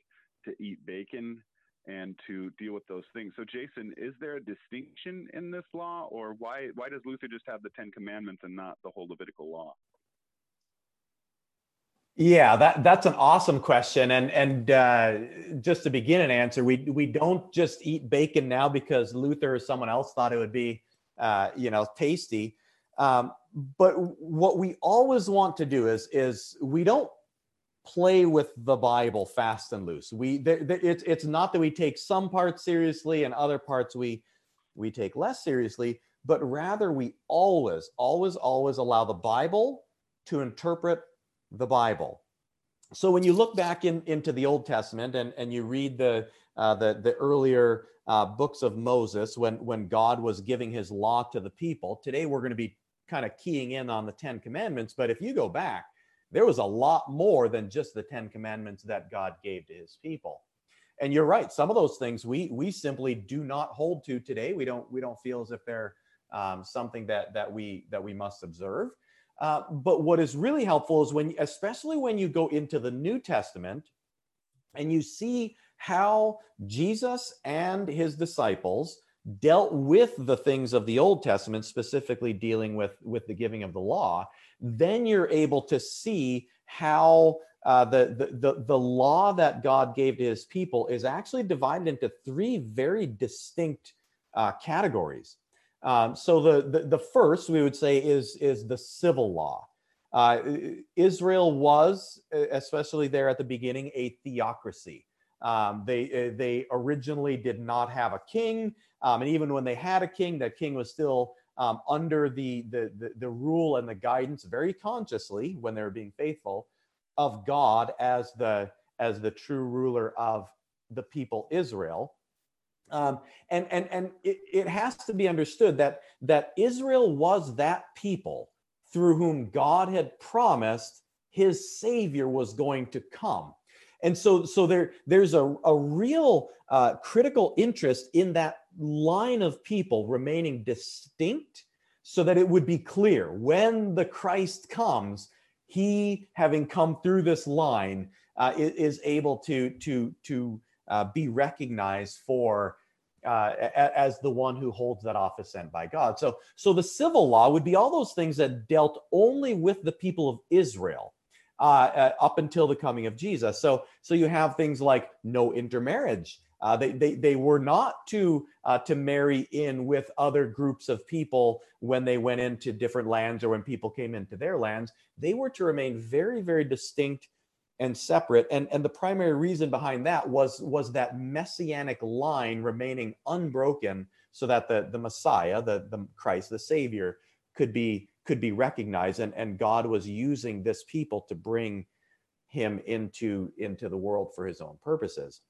to eat bacon, and to deal with those things. So, Jason, is there a distinction in this law, or why why does Luther just have the Ten Commandments and not the whole Levitical law? Yeah, that that's an awesome question, and and uh, just to begin an answer, we we don't just eat bacon now because Luther or someone else thought it would be, uh, you know, tasty. Um, but what we always want to do is is we don't play with the Bible fast and loose. We there, it's it's not that we take some parts seriously and other parts we we take less seriously, but rather we always always always allow the Bible to interpret the Bible. So when you look back in, into the Old Testament and, and you read the, uh, the, the earlier uh, books of Moses, when, when God was giving his law to the people, today we're going to be kind of keying in on the Ten Commandments. But if you go back, there was a lot more than just the Ten Commandments that God gave to his people. And you're right. Some of those things we we simply do not hold to today. We don't we don't feel as if they're um, something that that we that we must observe. Uh, but what is really helpful is when, especially when you go into the New Testament and you see how Jesus and his disciples dealt with the things of the Old Testament, specifically dealing with, with the giving of the law, then you're able to see how uh, the, the, the, the law that God gave to his people is actually divided into three very distinct uh, categories. Um, so the, the, the first we would say is is the civil law. Uh, Israel was, especially there at the beginning, a theocracy. Um, they they originally did not have a king, um, and even when they had a king, that king was still um, under the, the, the the rule and the guidance, very consciously, when they were being faithful, of God as the as the true ruler of the people Israel. Um, and and and it, it has to be understood that that Israel was that people through whom God had promised his savior was going to come. And so so there there's a, a real uh, critical interest in that line of people remaining distinct so that it would be clear when the Christ comes, he having come through this line uh, is, able to to to uh, be recognized for uh, as the one who holds that office sent by God. So, so the civil law would be all those things that dealt only with the people of Israel uh, uh, up until the coming of Jesus. So, so you have things like no intermarriage. Uh, they, they, they were not to uh, to marry in with other groups of people when they went into different lands or when people came into their lands. They were to remain very very distinct and separate and and the primary reason behind that was was that messianic line remaining unbroken so that the, the Messiah, the, the Christ, the Savior, could be could be recognized. And, and God was using this people to bring him into, into the world for his own purposes.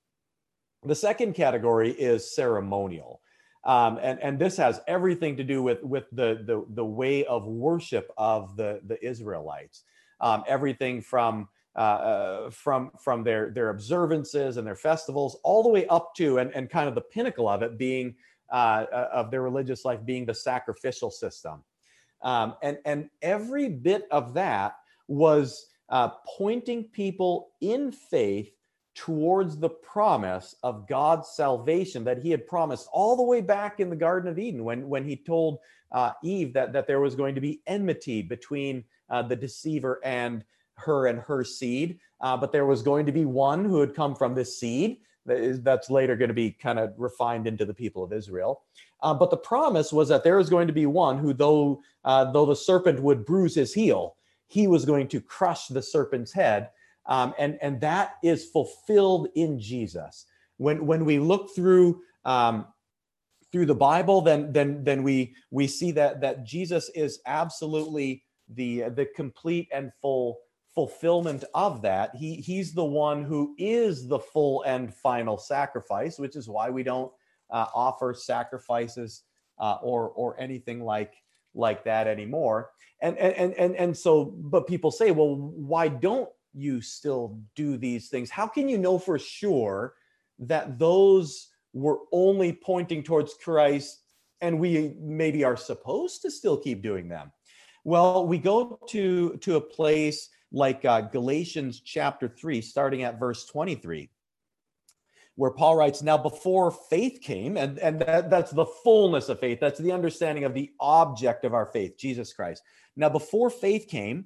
The second category is ceremonial. Um, and, and this has everything to do with, with the, the, the way of worship of the, the Israelites. Um, everything from uh, uh, from from their their observances and their festivals all the way up to and, and kind of the pinnacle of it being uh, uh of their religious life being the sacrificial system um, and and every bit of that was uh, pointing people in faith towards the promise of God's salvation that he had promised all the way back in the Garden of Eden when, when he told uh, Eve that, that there was going to be enmity between uh, the deceiver and her and her seed. Uh, but there was going to be one who had come from this seed that is, that's later going to be kind of refined into the people of Israel. Uh, but the promise was that there was going to be one who, though, uh, though the serpent would bruise his heel, he was going to crush the serpent's head um, and, and that is fulfilled in Jesus. When, when we look through um, through the Bible, then then then we we see that that Jesus is absolutely the the complete and full fulfillment of that. He he's the one who is the full and final sacrifice, which is why we don't uh, offer sacrifices uh, or or anything like like that anymore. And and and and so, but people say, well, why don't you still do these things? How can you know for sure that those were only pointing towards Christ and we maybe are supposed to still keep doing them? Well, we go to, to a place like uh, Galatians chapter 3, starting at verse 23 where Paul writes, Now before faith came, and, and that, that's the fullness of faith, that's the understanding of the object of our faith, Jesus Christ. Now before faith came,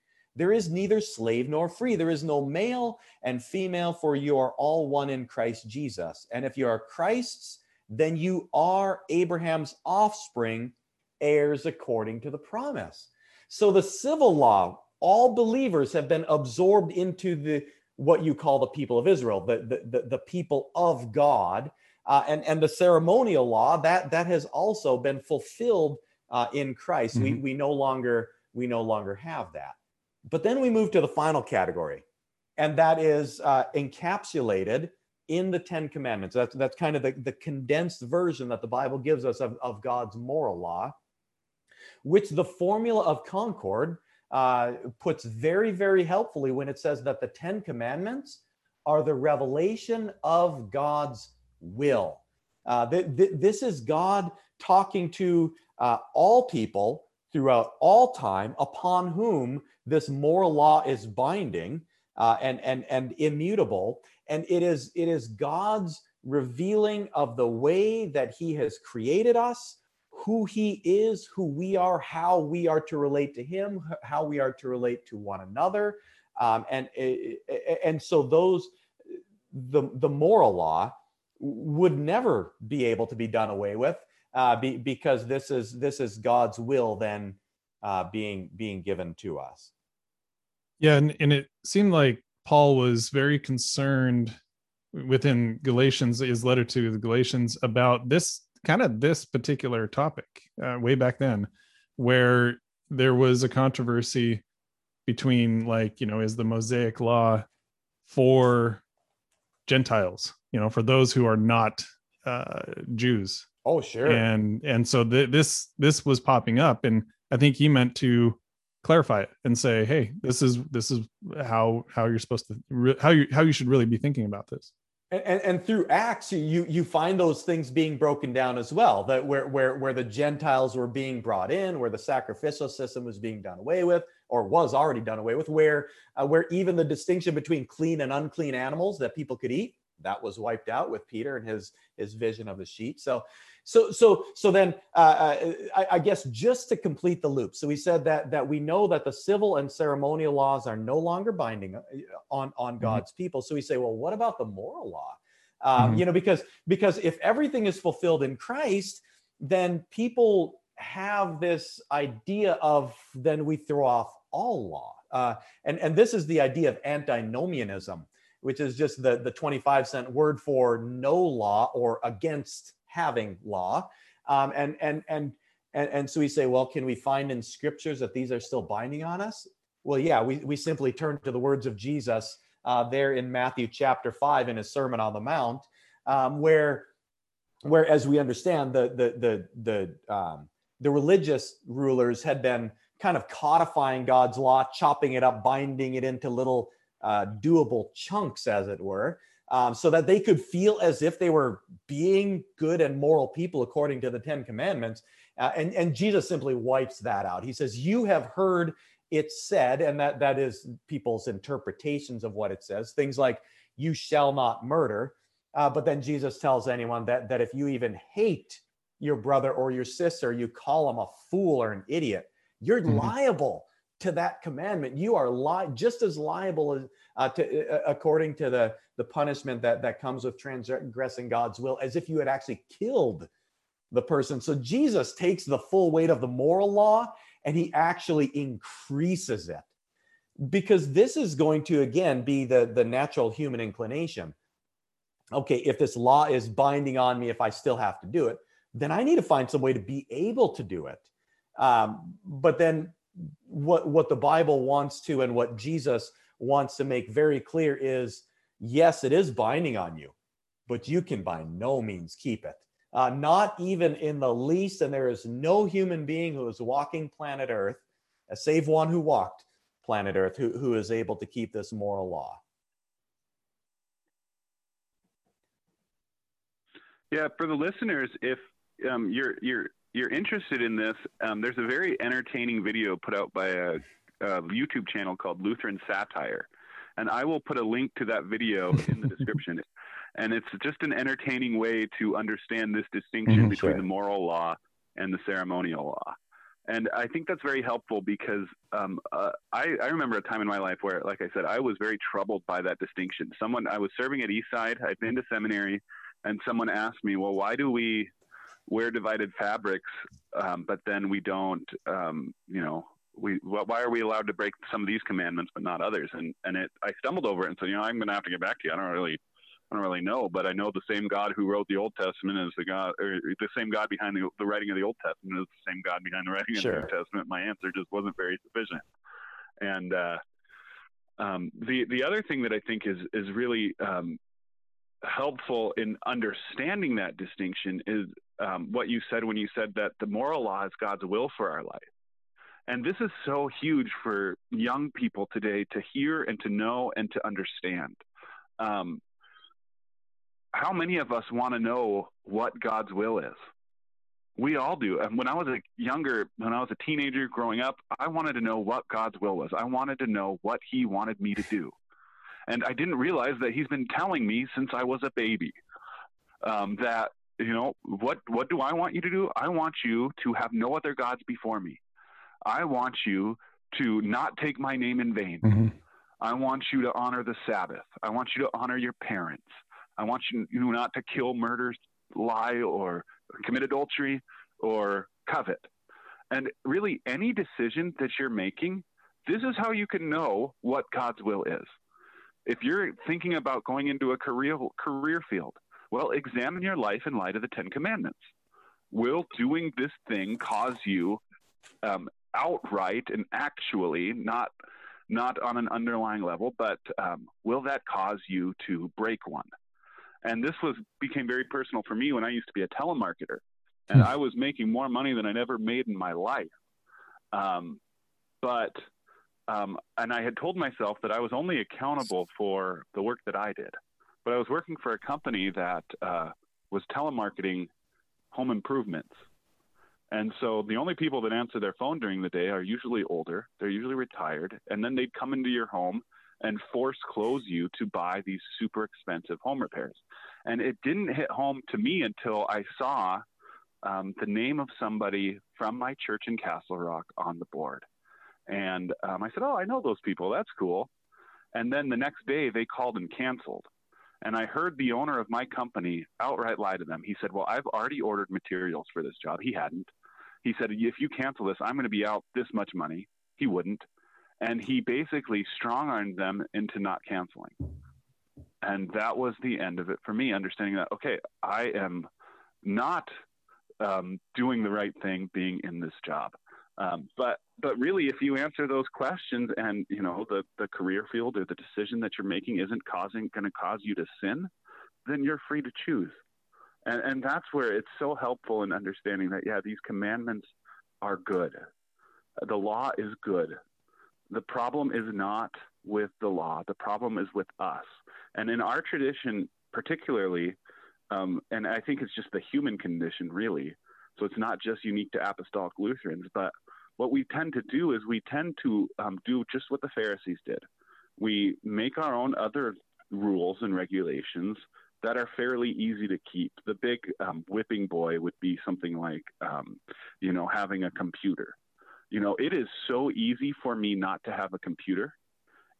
there is neither slave nor free. There is no male and female, for you are all one in Christ Jesus. And if you are Christ's, then you are Abraham's offspring, heirs according to the promise. So the civil law, all believers have been absorbed into the what you call the people of Israel, the, the, the, the people of God. Uh, and, and the ceremonial law, that, that has also been fulfilled uh, in Christ. Mm-hmm. We, we no longer we no longer have that. But then we move to the final category, and that is uh, encapsulated in the Ten Commandments. That's, that's kind of the, the condensed version that the Bible gives us of, of God's moral law, which the formula of Concord uh, puts very, very helpfully when it says that the Ten Commandments are the revelation of God's will. Uh, th- th- this is God talking to uh, all people throughout all time upon whom this moral law is binding uh, and and and immutable and it is it is god's revealing of the way that he has created us who he is who we are how we are to relate to him how we are to relate to one another. Um, and and so those the the moral law would never be able to be done away with uh, be, because this is this is god's will then uh, being being given to us. Yeah, and, and it seemed like Paul was very concerned within Galatians, his letter to the Galatians, about this kind of this particular topic uh, way back then, where there was a controversy between like you know is the Mosaic law for Gentiles, you know, for those who are not uh, Jews. Oh, sure. And and so th- this this was popping up, and I think he meant to clarify it and say, "Hey, this is this is how how you're supposed to how you how you should really be thinking about this." And, and, and, through Acts, you you find those things being broken down as well. That where where where the Gentiles were being brought in, where the sacrificial system was being done away with, or was already done away with, where uh, where even the distinction between clean and unclean animals that people could eat that was wiped out with Peter and his his vision of the sheep. So so so so then uh, uh, I, I, guess just to complete the loop. So we said that that we know that the civil and ceremonial laws are no longer binding uh, on on mm-hmm. God's people. So we say, well, what about the moral law? Um, mm-hmm. You know, because because if everything is fulfilled in Christ, then people have this idea of then we throw off all law. Uh, and, and this is the idea of antinomianism, which is just the, the 25 cent word for no law or against having law. Um, and, and, and, and, and so we say, well, can we find in scriptures that these are still binding on us? Well, yeah, we, we simply turn to the words of Jesus uh, there in Matthew chapter 5 in his Sermon on the Mount, um, where, where, as we understand, the, the, the, the, um, the religious rulers had been kind of codifying God's law, chopping it up, binding it into little uh, doable chunks, as it were, um, so that they could feel as if they were being good and moral people according to the Ten Commandments. Uh, and, and Jesus simply wipes that out. He says, You have heard it said, and that, that is people's interpretations of what it says, things like, You shall not murder. Uh, but then Jesus tells anyone that, that if you even hate your brother or your sister, you call them a fool or an idiot you're mm-hmm. liable to that commandment. You are li- just as liable as uh, to, uh, according to the the punishment that that comes with transgressing God's will, as if you had actually killed the person. So Jesus takes the full weight of the moral law and he actually increases it. Because this is going to again be the the natural human inclination. Okay if this law is binding on me if i still have to do it then i need to find some way to be able to do it. Um, but then what what the Bible wants to and what Jesus wants to make very clear is yes, it is binding on you, but you can by no means keep it. Uh, not even in the least, and there is no human being who is walking planet Earth, uh, save one who walked planet Earth, who, who is able to keep this moral law. Yeah, for the listeners, if um, you're you're you're interested in this, um, there's a very entertaining video put out by a, a, YouTube channel called Lutheran Satire, and I will put a link to that video in the description. And it's just an entertaining way to understand this distinction mm-hmm, between sure. the moral law and the ceremonial law. And I think that's very helpful because um, uh, I, I, remember a time in my life where, like I said, I was very troubled by that distinction. Someone I was serving at Eastside, I'd been to seminary, and someone asked me, "Well, why do we wear divided fabrics, um, but then we don't, um, you know, we why are we allowed to break some of these commandments but not others? And and it I stumbled over it and said, you know, I'm going to have to get back to you. I don't really. I don't really know, but I know the same God who wrote the Old Testament is the God, or the same God behind the, the writing of the Old Testament is the same God behind the writing sure. of the New Testament. My answer just wasn't very sufficient. And uh, um, the the other thing that I think is is really um, helpful in understanding that distinction is um, what you said when you said that the moral law is God's will for our life. And this is so huge for young people today to hear and to know and to understand. Um, how many of us want to know what God's will is? We all do. And when I was a younger, when I was a teenager growing up, I wanted to know what God's will was. I wanted to know what He wanted me to do. And I didn't realize that He's been telling me since I was a baby um, that you know what what do i want you to do i want you to have no other gods before me i want you to not take my name in vain. Mm-hmm. i want you to honor the sabbath. I want you to honor your parents. I want you, not to kill murder lie or commit adultery or covet. And really any decision that you're making this is how you can know what god's will is. If you're thinking about going into a career career field well, examine your life in light of the Ten Commandments. Will doing this thing cause you um, outright and actually, not not on an underlying level, but um, will that cause you to break one? And this was became very personal for me when I used to be a telemarketer, and hmm. I was making more money than I'd ever made in my life. Um, but um, and I had told myself that I was only accountable for the work that I did but I was working for a company that uh, was telemarketing home improvements. And so the only people that answer their phone during the day are usually older, they're usually retired, and then they'd come into your home and force close you to buy these super expensive home repairs. And it didn't hit home to me until I saw um, the name of somebody from my church in Castle Rock on the board. And um, I said, Oh, I know those people. That's cool. And then the next day they called and canceled. And I heard the owner of my company outright lie to them. He said, Well, I've already ordered materials for this job. He hadn't. He said, If you cancel this, I'm going to be out this much money. He wouldn't. And he basically strong armed them into not canceling. And that was the end of it for me, understanding that, okay, I am not um, doing the right thing being in this job. Um, but but really, if you answer those questions and you know the the career field or the decision that you're making isn't causing going to cause you to sin, then you're free to choose. And and that's where it's so helpful in understanding that yeah, these commandments are good. The law is good. The problem is not with the law. The problem is with us. And in our tradition, particularly, um, and I think it's just the human condition, really. So it's not just unique to Apostolic Lutherans, but what we tend to do is we tend to um, do just what the Pharisees did. We make our own other rules and regulations that are fairly easy to keep. The big um, whipping boy would be something like, um, you know, having a computer. You know, it is so easy for me not to have a computer.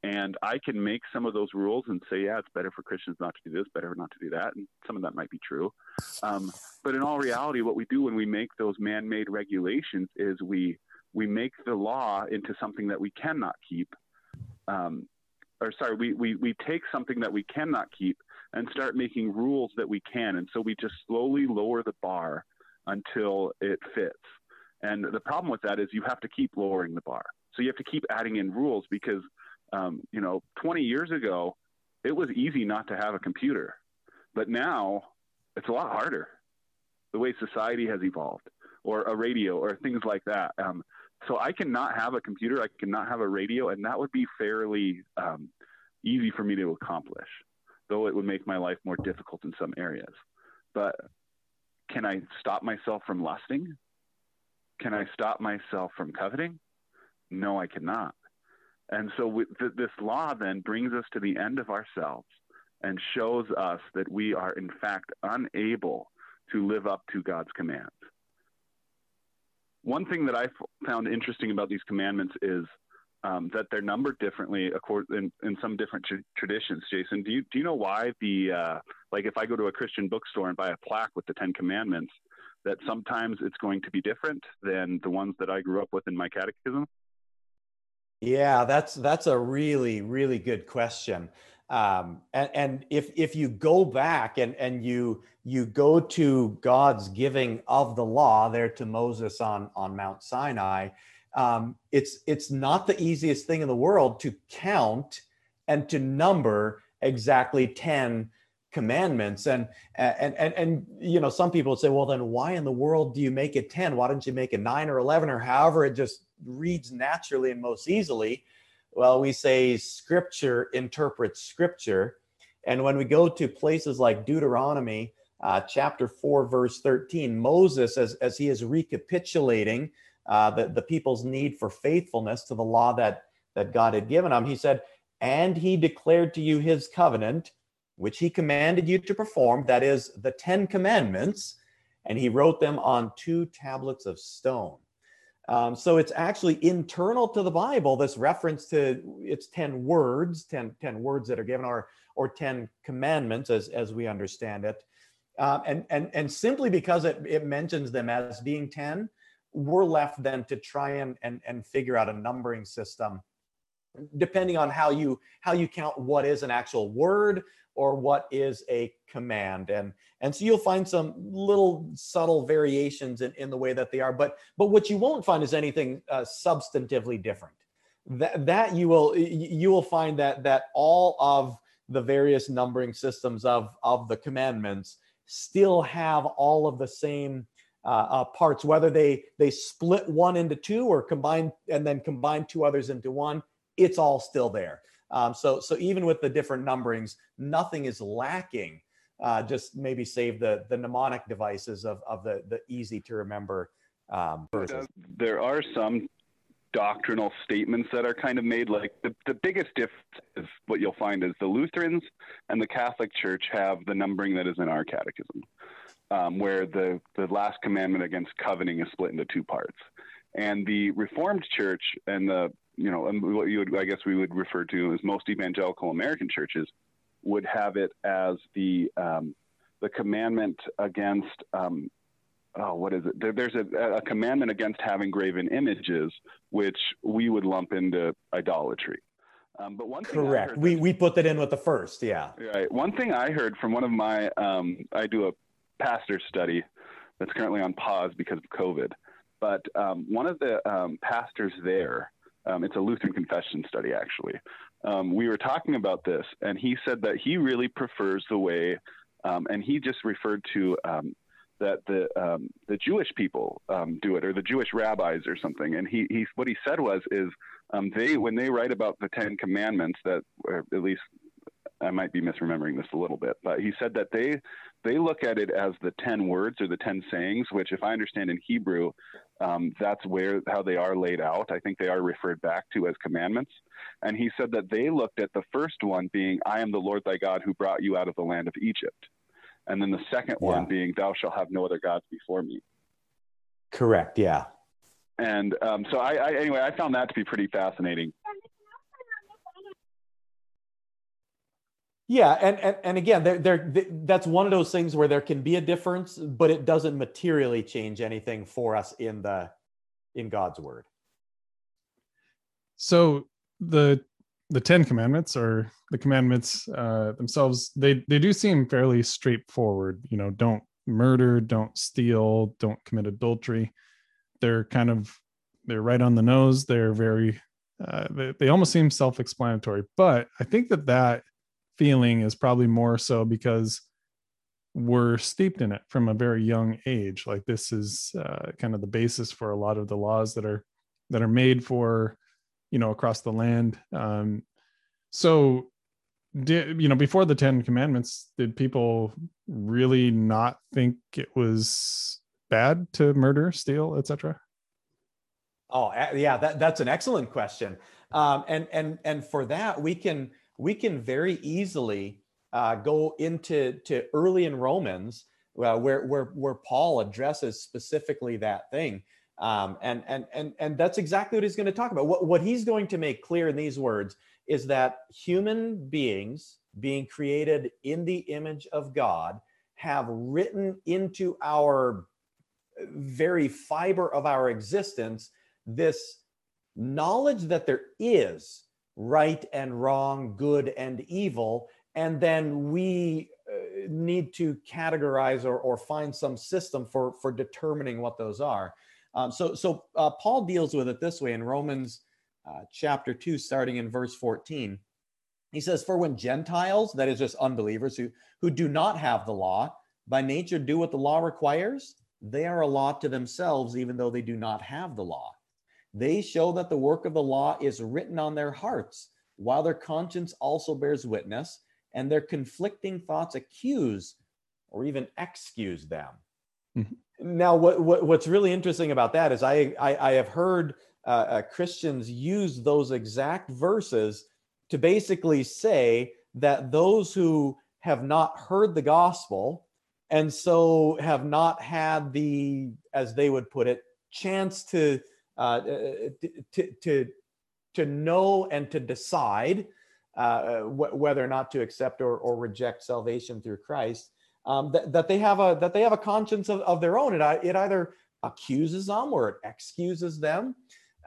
And I can make some of those rules and say, yeah, it's better for Christians not to do this, better not to do that. And some of that might be true. Um, but in all reality, what we do when we make those man made regulations is we we make the law into something that we cannot keep. Um, or sorry, we, we, we take something that we cannot keep and start making rules that we can. And so we just slowly lower the bar until it fits. And the problem with that is you have to keep lowering the bar. So you have to keep adding in rules because, um, you know, 20 years ago, it was easy not to have a computer. But now it's a lot harder the way society has evolved or a radio or things like that. Um, so I cannot have a computer, I cannot have a radio, and that would be fairly um, easy for me to accomplish, though it would make my life more difficult in some areas. But can I stop myself from lusting? Can I stop myself from coveting? No, I cannot. And so th- this law then brings us to the end of ourselves and shows us that we are in fact unable to live up to God's commands one thing that I found interesting about these commandments is um, that they're numbered differently in, in some different tra- traditions. Jason, do you do you know why the uh, like if I go to a Christian bookstore and buy a plaque with the Ten Commandments, that sometimes it's going to be different than the ones that I grew up with in my catechism? Yeah, that's that's a really really good question. Um, and, and if if you go back and and you you go to God's giving of the law there to Moses on on Mount Sinai, um, it's it's not the easiest thing in the world to count and to number exactly ten commandments. And and and and you know some people say well then why in the world do you make it 10 why don't you make it 9 or 11 or however it just reads naturally and most easily? Well, we say scripture interprets scripture. And when we go to places like Deuteronomy, uh, chapter 4, verse 13, Moses, as, as he is recapitulating uh, the, the people's need for faithfulness to the law that, that God had given them, he said, And he declared to you his covenant, which he commanded you to perform, that is, the Ten Commandments, and he wrote them on two tablets of stone. Um, so it's actually internal to the Bible, this reference to it's 10 words, 10, 10 words that are given, or, or 10 commandments as, as we understand it. Um, and, and, and simply because it, it mentions them as being 10, we're left then to try and, and, and figure out a numbering system depending on how you how you count what is an actual word or what is a command. And and so you'll find some little subtle variations in, in the way that they are but but what you won't find is anything uh, substantively different. That that you will you will find that that all of the various numbering systems of of the commandments still have all of the same uh, uh, parts whether they they split one into two or combine and then combine two others into one it's all still there um, so, so even with the different numberings, nothing is lacking. Uh, just maybe save the the mnemonic devices of of the the easy to remember um. There are some doctrinal statements that are kind of made. Like the, the biggest difference is what you'll find is the Lutherans and the Catholic Church have the numbering that is in our catechism, um, where the, the last commandment against coveting is split into two parts. And the Reformed Church and the, you know, and what you would, I guess we would refer to as most evangelical American churches would have it as the, um, the commandment against um, oh, what is it? There, there's a, a, commandment against having graven images, which we would lump into idolatry. Um, but one correct. we we put that in with the first, yeah. Right. One thing I heard from one of my, um, I do a pastor study that's currently on pause because of COVID. But um, one of the um, pastors there, um, it's a Lutheran confession study actually. Um, we were talking about this, and he said that he really prefers the way, and he just referred to that the um, the Jewish people um, do it, or the Jewish rabbis, or something. And he, he what he said was is um, they when they write about the Ten Commandments, that at least I might be misremembering this a little bit, but he said that they they look at it as the ten words or the ten sayings, which, if I understand in Hebrew, um, that's where how they are laid out. I think they are referred back to as commandments. And he said that they looked at the first one being, "I am the Lord thy God who brought you out of the land of Egypt." and then the second yeah. one being thou shalt have no other gods before me correct yeah and um, so I, I, anyway i found that to be pretty fascinating yeah and and, and again there there that's one of those things where there can be a difference but it doesn't materially change anything for us in the in god's word so the the Ten Commandments or the commandments uh, themselves, they they do seem fairly straightforward. You know, don't murder, don't steal, don't commit adultery. They're kind of they're right on the nose. They're very uh, they, they almost seem self-explanatory. But I think that that feeling is probably more so because we're steeped in it from a very young age. Like this is uh, kind of the basis for a lot of the laws that are that are made for you know across the land. Um so did you know before the 10 commandments did people really not think it was bad to murder steal etc oh yeah that, that's an excellent question. Um, and and and for that we can we can very easily uh, go into to early in romans uh, where where where paul addresses specifically that thing um, and, and, and, and that's exactly what he's going to talk about. What, what he's going to make clear in these words is that human beings, being created in the image of God, have written into our very fiber of our existence this knowledge that there is right and wrong, good and evil. And then we uh, need to categorize or, or find some system for, for determining what those are. Um, so so uh, Paul deals with it this way in Romans uh, chapter 2, starting in verse 14. He says, For when Gentiles, that is just unbelievers who, who do not have the law, by nature do what the law requires, they are a law to themselves, even though they do not have the law. They show that the work of the law is written on their hearts, while their conscience also bears witness, and their conflicting thoughts accuse or even excuse them. Mm-hmm. Now, what, what, what's really interesting about that is I I, I have heard uh, uh, Christians use those exact verses to basically say that those who have not heard the gospel and so have not had the, as they would put it, chance to uh, uh to, to to know and to decide uh, wh- whether or not to accept or, or reject salvation through Christ um, that, that they have a that they have a conscience of, of their own. It, it either accuses them or it excuses them.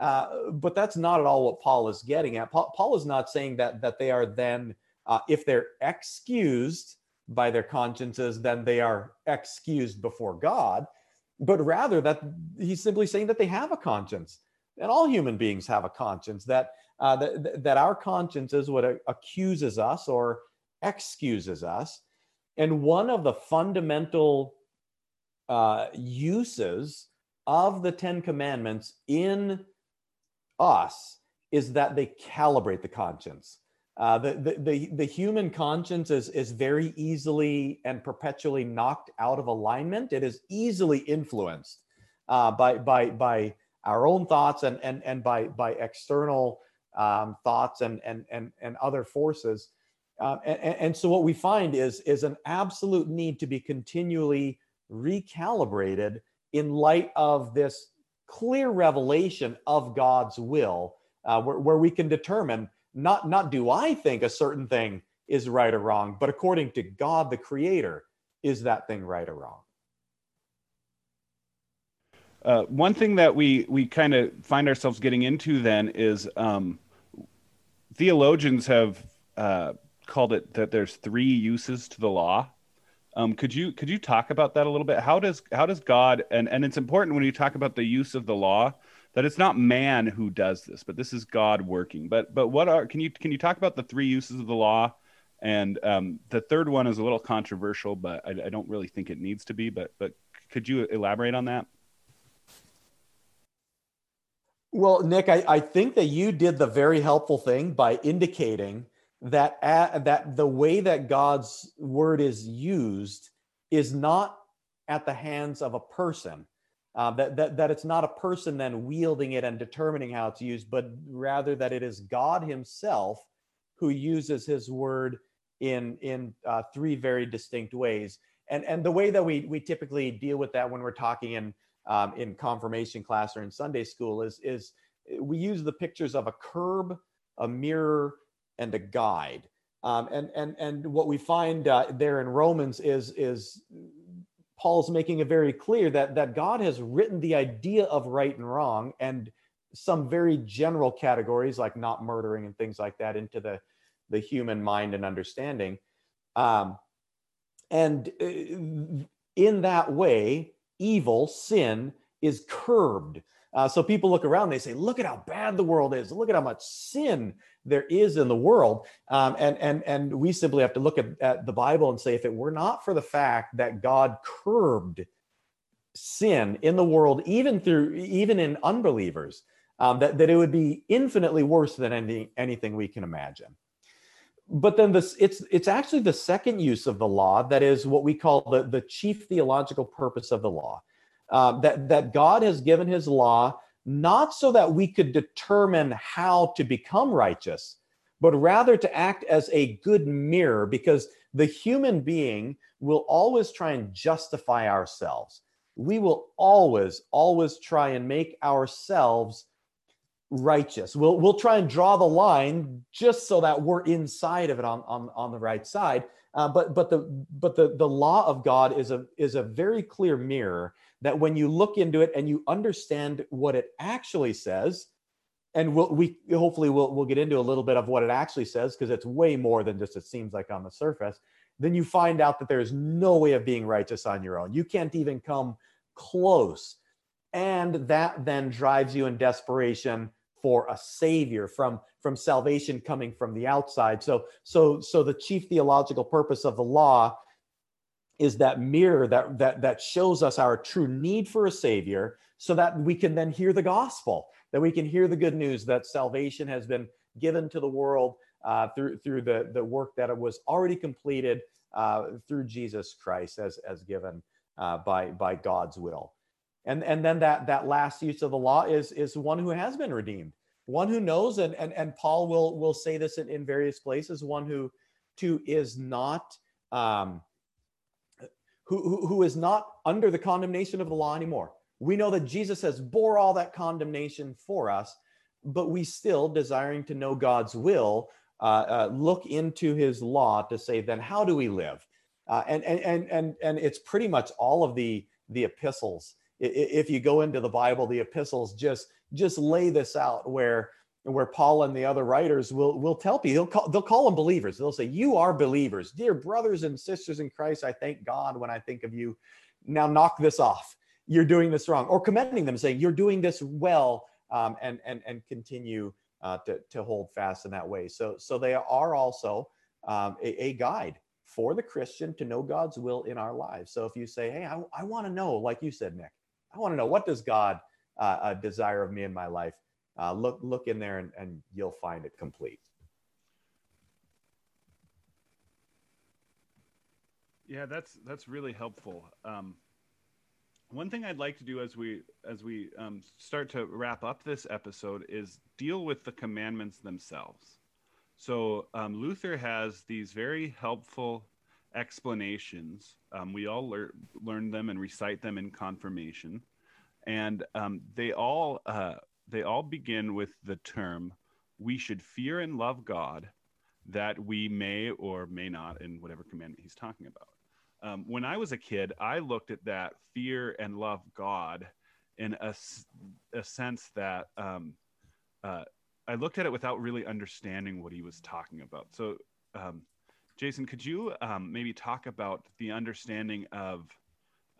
Uh, but that's not at all what Paul is getting at. Paul, Paul is not saying that that they are then, uh, if they're excused by their consciences, then they are excused before God. But rather that he's simply saying that they have a conscience, and all human beings have a conscience. That uh, that, that our conscience is what accuses us or excuses us. And one of the fundamental uh, uses of the Ten Commandments in us is that they calibrate the conscience. Uh, the, the, the, the, human conscience is, is very easily and perpetually knocked out of alignment. It is easily influenced uh, by, by, by our own thoughts and and and by by external um, thoughts and and and and other forces. Uh, and, and so what we find is is an absolute need to be continually recalibrated in light of this clear revelation of God's will, uh, where, where we can determine not not do I think a certain thing is right or wrong, but according to God the Creator, is that thing right or wrong? Uh, one thing that we we kind of find ourselves getting into then is um, theologians have uh, called it that there's three uses to the law. Um, could you could you talk about that a little bit? How does how does God and and it's important when you talk about the use of the law that it's not man who does this, but this is God working. But but what are can you can you talk about the three uses of the law? And um, the third one is a little controversial, but I, I don't really think it needs to be. But but could you elaborate on that? Well, Nick, I, I think that you did the very helpful thing by indicating that at, that the way that God's word is used is not at the hands of a person. Uh, that, that that it's not a person then wielding it and determining how it's used, but rather that it is God Himself who uses His word in in uh, three very distinct ways. And and the way that we we typically deal with that when we're talking in um, in confirmation class or in Sunday school is is we use the pictures of a curb, a mirror, and a guide. Um, and and and what we find uh, there in Romans is is Paul's making it very clear that that God has written the idea of right and wrong and some very general categories like not murdering and things like that into the the human mind and understanding. Um, and uh, in that way, evil, sin, is curbed. Uh, so people look around, they say, "Look at how bad the world is. Look at how much sin there is in the world." Um, and and and we simply have to look at, at the Bible and say, if it were not for the fact that God curbed sin in the world, even through even in unbelievers, um, that that it would be infinitely worse than any anything we can imagine. But then this it's it's actually the second use of the law that is what we call the the chief theological purpose of the law uh, that, that God has given his law not so that we could determine how to become righteous, but rather to act as a good mirror because the human being will always try and justify ourselves. We will always, always try and make ourselves righteous. We'll, we'll try and draw the line just so that we're inside of it on, on, on the right side. Uh, but but the but the, the law of God is a is a very clear mirror that when you look into it and you understand what it actually says, and we'll, we hopefully we'll, we'll get into a little bit of what it actually says because it's way more than just it seems like on the surface then you find out that there's no way of being righteous on your own. You can't even come close. And that then drives you in desperation for a savior from from salvation coming from the outside. So so so the chief theological purpose of the law is that mirror that that that shows us our true need for a savior so that we can then hear the gospel that we can hear the good news that salvation has been given to the world uh, through through the the work that was already completed uh, through Jesus Christ as as given uh, by by God's will. And and then that that last use of the law is is one who has been redeemed one who knows and and, and Paul will will say this in, in various places one who who is not um, who, who, who is not under the condemnation of the law anymore. We know that Jesus has bore all that condemnation for us, but we still, desiring to know God's will, uh, uh, look into His law to say, then how do we live? Uh, and, and and and and it's pretty much all of the the epistles. If you go into the Bible, the epistles just just lay this out where where Paul and the other writers will will tell people call, they'll call them believers. They'll say, "You are believers, dear brothers and sisters in Christ. I thank God when I think of you. Now knock this off. You're doing this wrong," or commending them, saying, "You're doing this well," um, and and and continue uh, to to hold fast in that way. So so they are also um, a, a, guide for the Christian to know God's will in our lives. So if you say, "Hey, I, I want to know," like you said, Nick, I want to know what does God uh, uh, desire of me in my life uh, look look in there and, and you'll find it complete. Yeah, that's that's really helpful. Um, one thing I'd like to do as we as we um, start to wrap up this episode is deal with the commandments themselves. So um, Luther has these very helpful explanations. Um, we all lear- learn them and recite them in confirmation, and um, they all uh, they all begin with the term "We should fear and love God, that we may or may not," in whatever commandment he's talking about. Um, when I was a kid, I looked at that fear and love God in a, a sense that um, uh, I looked at it without really understanding what he was talking about. So, um, Jason, could you um, maybe talk about the understanding of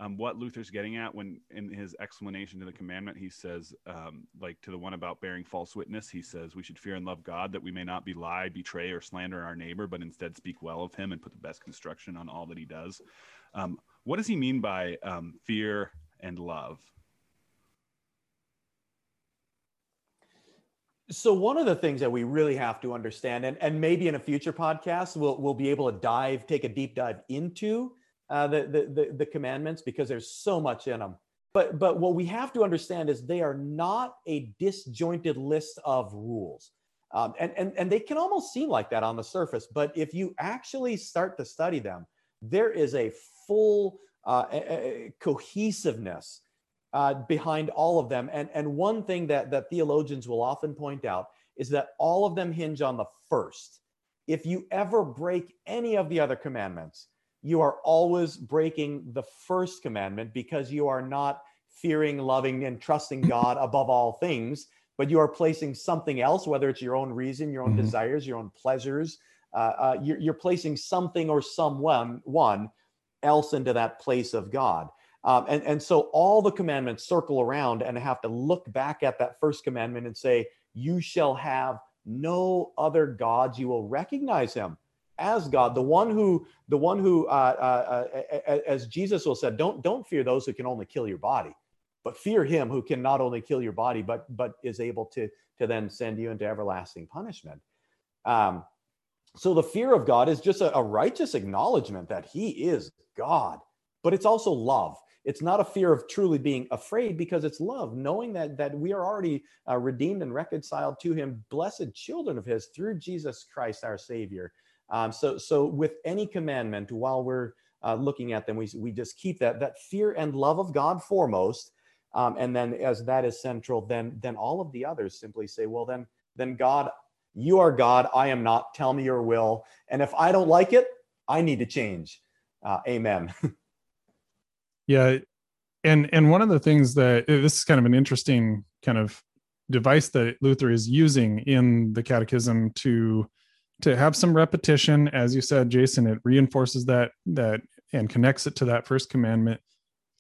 um, what Luther's getting at when, in his explanation to the commandment, he says, um, like to the one about bearing false witness, he says, We should fear and love God that we may not be lie, betray, or slander our neighbor, but instead speak well of him and put the best construction on all that he does. Um, what does he mean by um, fear and love? So one of the things that we really have to understand, and, and maybe in a future podcast, we'll, we'll be able to dive, take a deep dive into uh, the, the, the, the commandments because there's so much in them. But, but what we have to understand is they are not a disjointed list of rules. Um, and, and, and they can almost seem like that on the surface. But if you actually start to study them, there is a full uh, a, a cohesiveness uh, behind all of them. And, and one thing that, that theologians will often point out is that all of them hinge on the first. If you ever break any of the other commandments, you are always breaking the first commandment because you are not fearing, loving, and trusting God above all things, but you are placing something else, whether it's your own reason, your own mm-hmm. desires, your own pleasures. Uh, uh, you're, you're, placing something or someone one else into that place of God. Um, and, and so all the commandments circle around and have to look back at that first commandment and say, You shall have no other gods. You will recognize him as God, the one who, the one who, uh, uh, uh, as Jesus will said, don't don't fear those who can only kill your body, but fear Him who can not only kill your body, but but is able to to then send you into everlasting punishment. Um, so the fear of God is just a, a righteous acknowledgement that He is God, but it's also love. It's not a fear of truly being afraid because it's love, knowing that that we are already uh, redeemed and reconciled to Him, blessed children of His through Jesus Christ our Savior. Um, so, so with any commandment, while we're uh, looking at them, we, we just keep that that fear and love of God foremost, um, and then as that is central, then then all of the others simply say, well, then then God, you are God, I am not. Tell me your will, and if I don't like it, I need to change. Uh, amen. yeah, and and one of the things that this is kind of an interesting kind of device that Luther is using in the Catechism to to have some repetition. As you said jason it reinforces that that and connects it to that first commandment.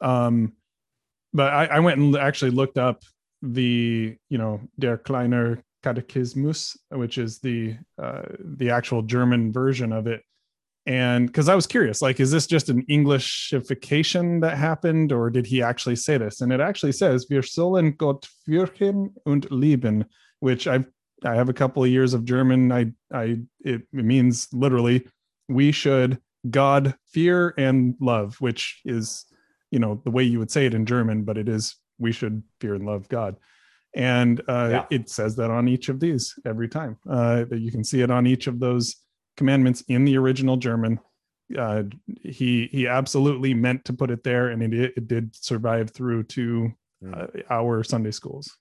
Um but i, I went and actually looked up the you know der kleiner catechismus which is the uh, the actual german version of it and because i was curious like is this just an englishification that happened or did he actually say this and it actually says wir sollen gott fürchten und lieben which i've I have a couple of years of German. I, I, it, it means literally, we should God fear and love, which is, you know, the way you would say it in German, but it is we should fear and love God. And uh, yeah. it says that on each of these every time. Uh, that you can see it on each of those commandments in the original German. Uh, he he absolutely meant to put it there, and it it did survive through to hmm. uh, our Sunday schools.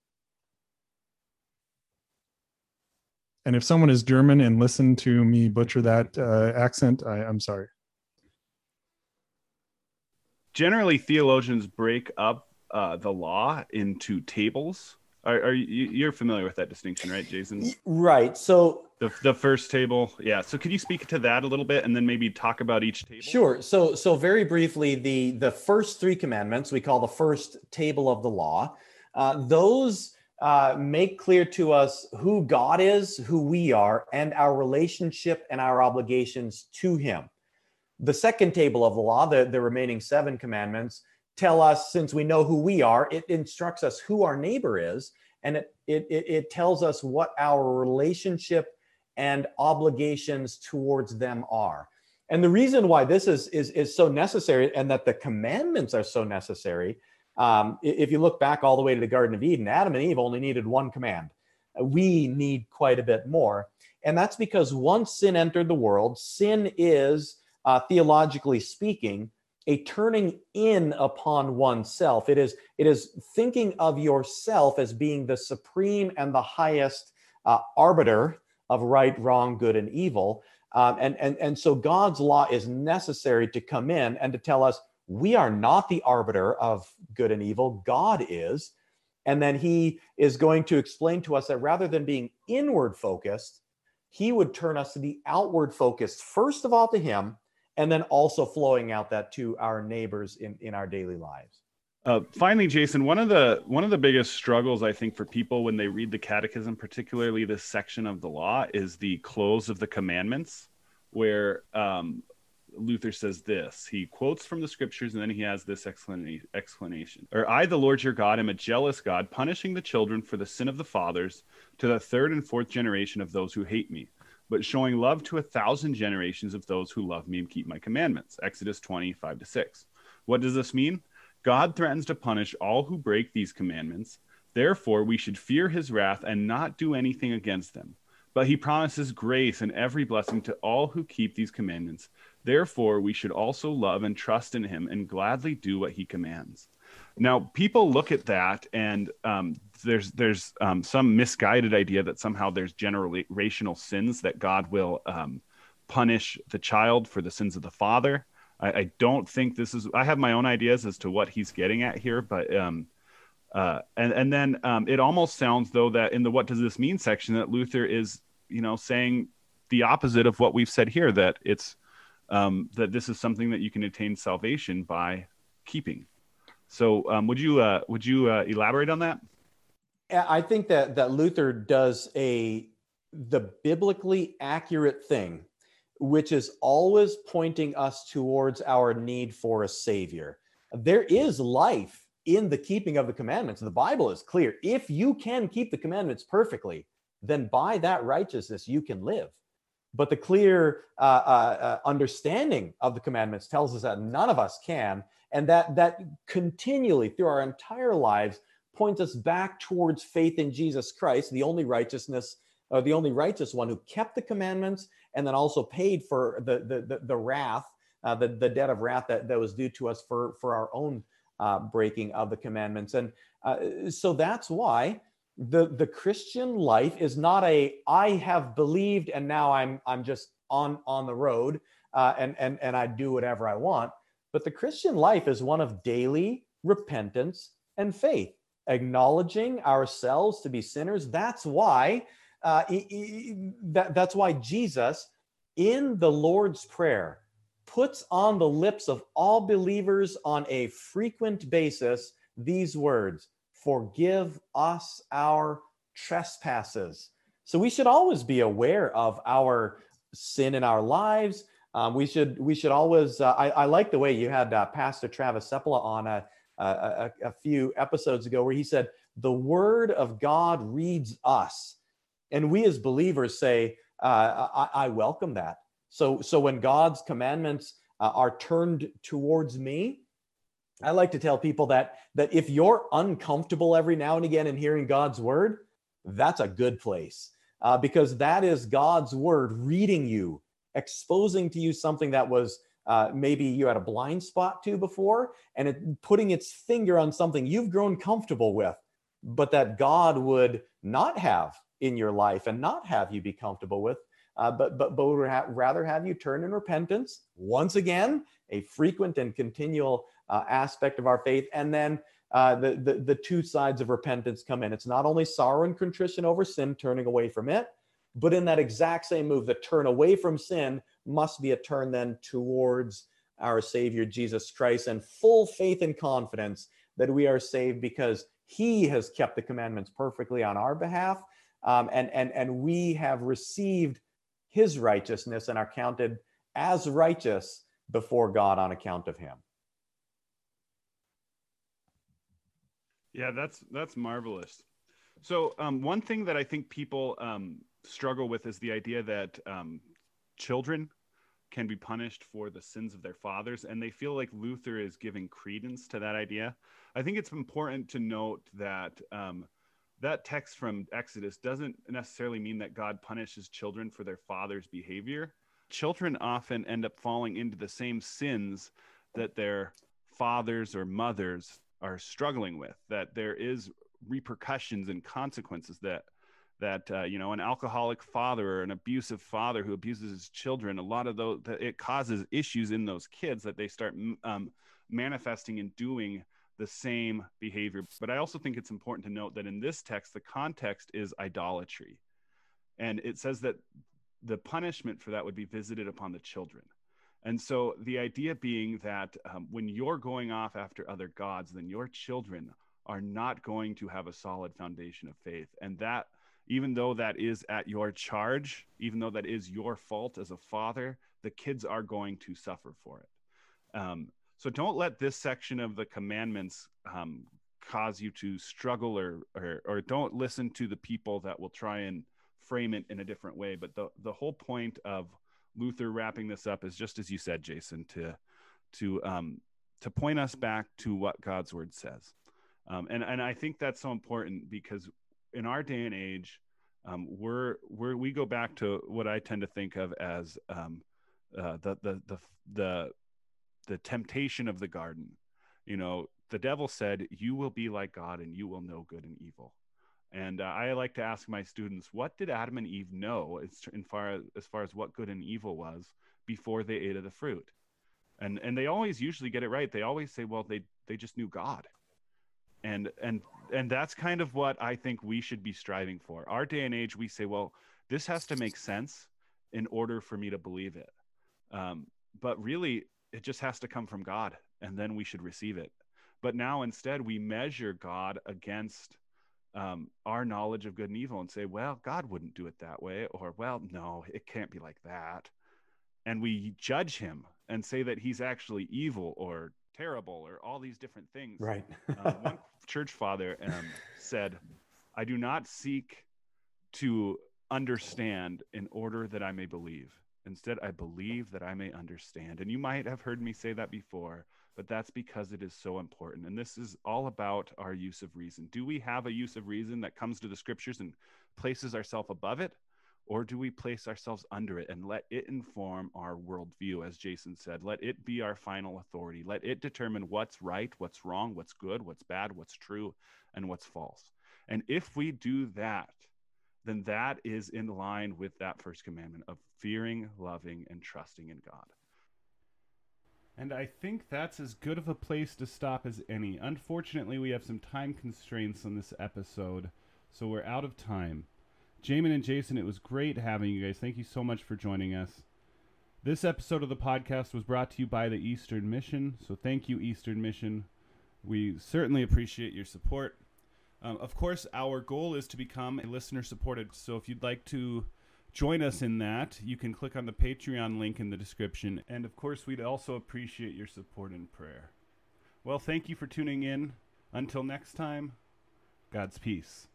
And if someone is German and listen to me butcher that uh, accent, I, I'm sorry. Generally, theologians break up uh, the law into tables. Are, are you, you're familiar with that distinction, right, Jason? Right. So the, the first table, yeah. So could you speak to that a little bit, and then maybe talk about each table? Sure. So so very briefly, the the first three commandments we call the first table of the law. Uh, those uh, make clear to us who God is, who we are, and our relationship and our obligations to Him. The second table of the law, the, the remaining seven commandments, tell us, since we know who we are, it instructs us who our neighbor is, and it, it, it tells us what our relationship and obligations towards them are. And the reason why this is, is, is so necessary and that the commandments are so necessary Um, if you look back all the way to the Garden of Eden, Adam and Eve only needed one command. We need quite a bit more. And that's because once sin entered the world, sin is, uh, theologically speaking, a turning in upon oneself. It is, it is thinking of yourself as being the supreme and the highest uh, arbiter of right, wrong, good, and evil. Um, and, and, and so God's law is necessary to come in and to tell us we are not the arbiter of good and evil, God is. And then he is going to explain to us that rather than being inward focused, he would turn us to be outward focused, first of all to him, and then also flowing out that to our neighbors in, in our daily lives. Uh, finally, Jason, one of the one of the biggest struggles I think for people when they read the Catechism, particularly this section of the law, is the close of the commandments, where um, Luther says this. He quotes from the scriptures, and then he has this explanation. Or I, the Lord your God, am a jealous God, punishing the children for the sin of the fathers to the third and fourth generation of those who hate me, but showing love to a thousand generations of those who love me and keep my commandments. Exodus 25 to 6. What does this mean? God threatens to punish all who break these commandments. Therefore, we should fear his wrath and not do anything against them. But he promises grace and every blessing to all who keep these commandments. Therefore, we should also love and trust in him and gladly do what he commands. Now, people look at that, and um, there's there's um, some misguided idea that somehow there's generational sins that God will um, punish the child for the sins of the father. I, I, don't think this is. I have my own ideas as to what he's getting at here, but um, uh, and and then um, it almost sounds though that in the "What does this mean?" section that Luther is, you know, saying the opposite of what we've said here. That it's um, that this is something that you can attain salvation by keeping. So, um, would you uh, would you uh, elaborate on that? I think that that Luther does a the biblically accurate thing which is always pointing us towards our need for a savior. There is life in the keeping of the commandments. The Bible is clear. If you can keep the commandments perfectly, then by that righteousness you can live. But the clear uh, uh, uh understanding of the commandments tells us that none of us can, and that that continually through our entire lives points us back towards faith in Jesus Christ, the only righteousness, or the only righteous one who kept the commandments and then also paid for the the the, the wrath, uh, the the debt of wrath that, that was due to us for for our own uh, breaking of the commandments. And uh, so that's why the the Christian life is not a I have believed and now I'm I'm just on on the road uh, and and and I do whatever I want. But the Christian life is one of daily repentance and faith, acknowledging ourselves to be sinners. That's why uh, that, that's why Jesus, in the Lord's Prayer, puts on the lips of all believers on a frequent basis these words Forgive us our trespasses. So we should always be aware of our sin in our lives. Um, we should we should always. Uh, I, I, like the way you had uh, Pastor Travis Sepala on a, a, a, few episodes ago, where he said the Word of God reads us. And we as believers say, uh, I, I, welcome that. So, so when God's commandments uh, are turned towards me, I like to tell people that that if you're uncomfortable every now and again in hearing God's word, that's a good place uh, because that is God's word reading you, exposing to you something that was uh, maybe you had a blind spot to before, and it, putting its finger on something you've grown comfortable with, but that God would not have in your life and not have you be comfortable with, uh, but but but would ha- rather have you turn in repentance once again, a frequent and continual uh, aspect of our faith, and then. Uh, the, the the two sides of repentance come in. It's not only sorrow and contrition over sin, turning away from it, but in that exact same move, the turn away from sin must be a turn then towards our Savior Jesus Christ and full faith and confidence that we are saved because He has kept the commandments perfectly on our behalf um, and, and, and we have received his righteousness and are counted as righteous before God on account of him. Yeah, that's that's marvelous. So um, one thing that I think people um, struggle with is the idea that um, children can be punished for the sins of their fathers, and they feel like Luther is giving credence to that idea. I think it's important to note that um, that text from Exodus doesn't necessarily mean that God punishes children for their father's behavior. Children often end up falling into the same sins that their fathers or mothers are struggling with, that there is repercussions and consequences that that uh, you know an alcoholic father or an abusive father who abuses his children a lot of those it causes issues in those kids that they start um, manifesting and doing the same behavior. But i also think it's important to note that in this text the context is idolatry. And it says that the punishment for that would be visited upon the children. And so the idea being that um, when you're going off after other gods then your children are not going to have a solid foundation of faith. And that even though that is at your charge, even though that is your fault as a father, the kids are going to suffer for it. Um, so don't let this section of the commandments um, cause you to struggle or, or, or don't listen to the people that will try and frame it in a different way. But the, the whole point of Luther wrapping this up is just as you said, Jason, to, to, um, to point us back to what God's word says. Um, and, and I think that's so important because in our day and age, um, we're we're we go back to what I tend to think of as um, uh, the, the the the the temptation of the garden. You know, the devil said, "You will be like God, and you will know good and evil." And uh, I like to ask my students, what did Adam and Eve know as, in far as far as what good and evil was before they ate of the fruit? And and they always usually get it right. They always say, well, they they just knew God and and and that's kind of what i think we should be striving for. Our day and age we say well this has to make sense in order for me to believe it. Um, but really it just has to come from god and then we should receive it. But now instead we measure god against um, our knowledge of good and evil and say well god wouldn't do it that way or well no it can't be like that. And we judge him and say that he's actually evil or terrible or all these different things. Right. uh, one church father um, said, I do not seek to understand in order that I may believe. Instead, I believe that I may understand. And you might have heard me say that before, but that's because it is so important. And this is all about our use of reason. Do we have a use of reason that comes to the scriptures and places ourselves above it? Or do we place ourselves under it and let it inform our worldview as jason said let it be our final authority let it determine what's right what's wrong what's good what's bad what's true and what's false and if we do that then that is in line with that first commandment of fearing loving and trusting in god and I think that's as good of a place to stop as any. Unfortunately, we have some time constraints on this episode, so we're out of time. Jamin and Jason, it was great having you guys. Thank you so much for joining us. This episode of the podcast was brought to you by the Eastern Mission. So thank you, Eastern Mission. We certainly appreciate your support. Um, of course, our goal is to become a listener supported. So if you'd like to join us in that, you can click on the Patreon link in the description. And of course, we'd also appreciate your support and prayer. Well, thank you for tuning in. Until next time, God's peace.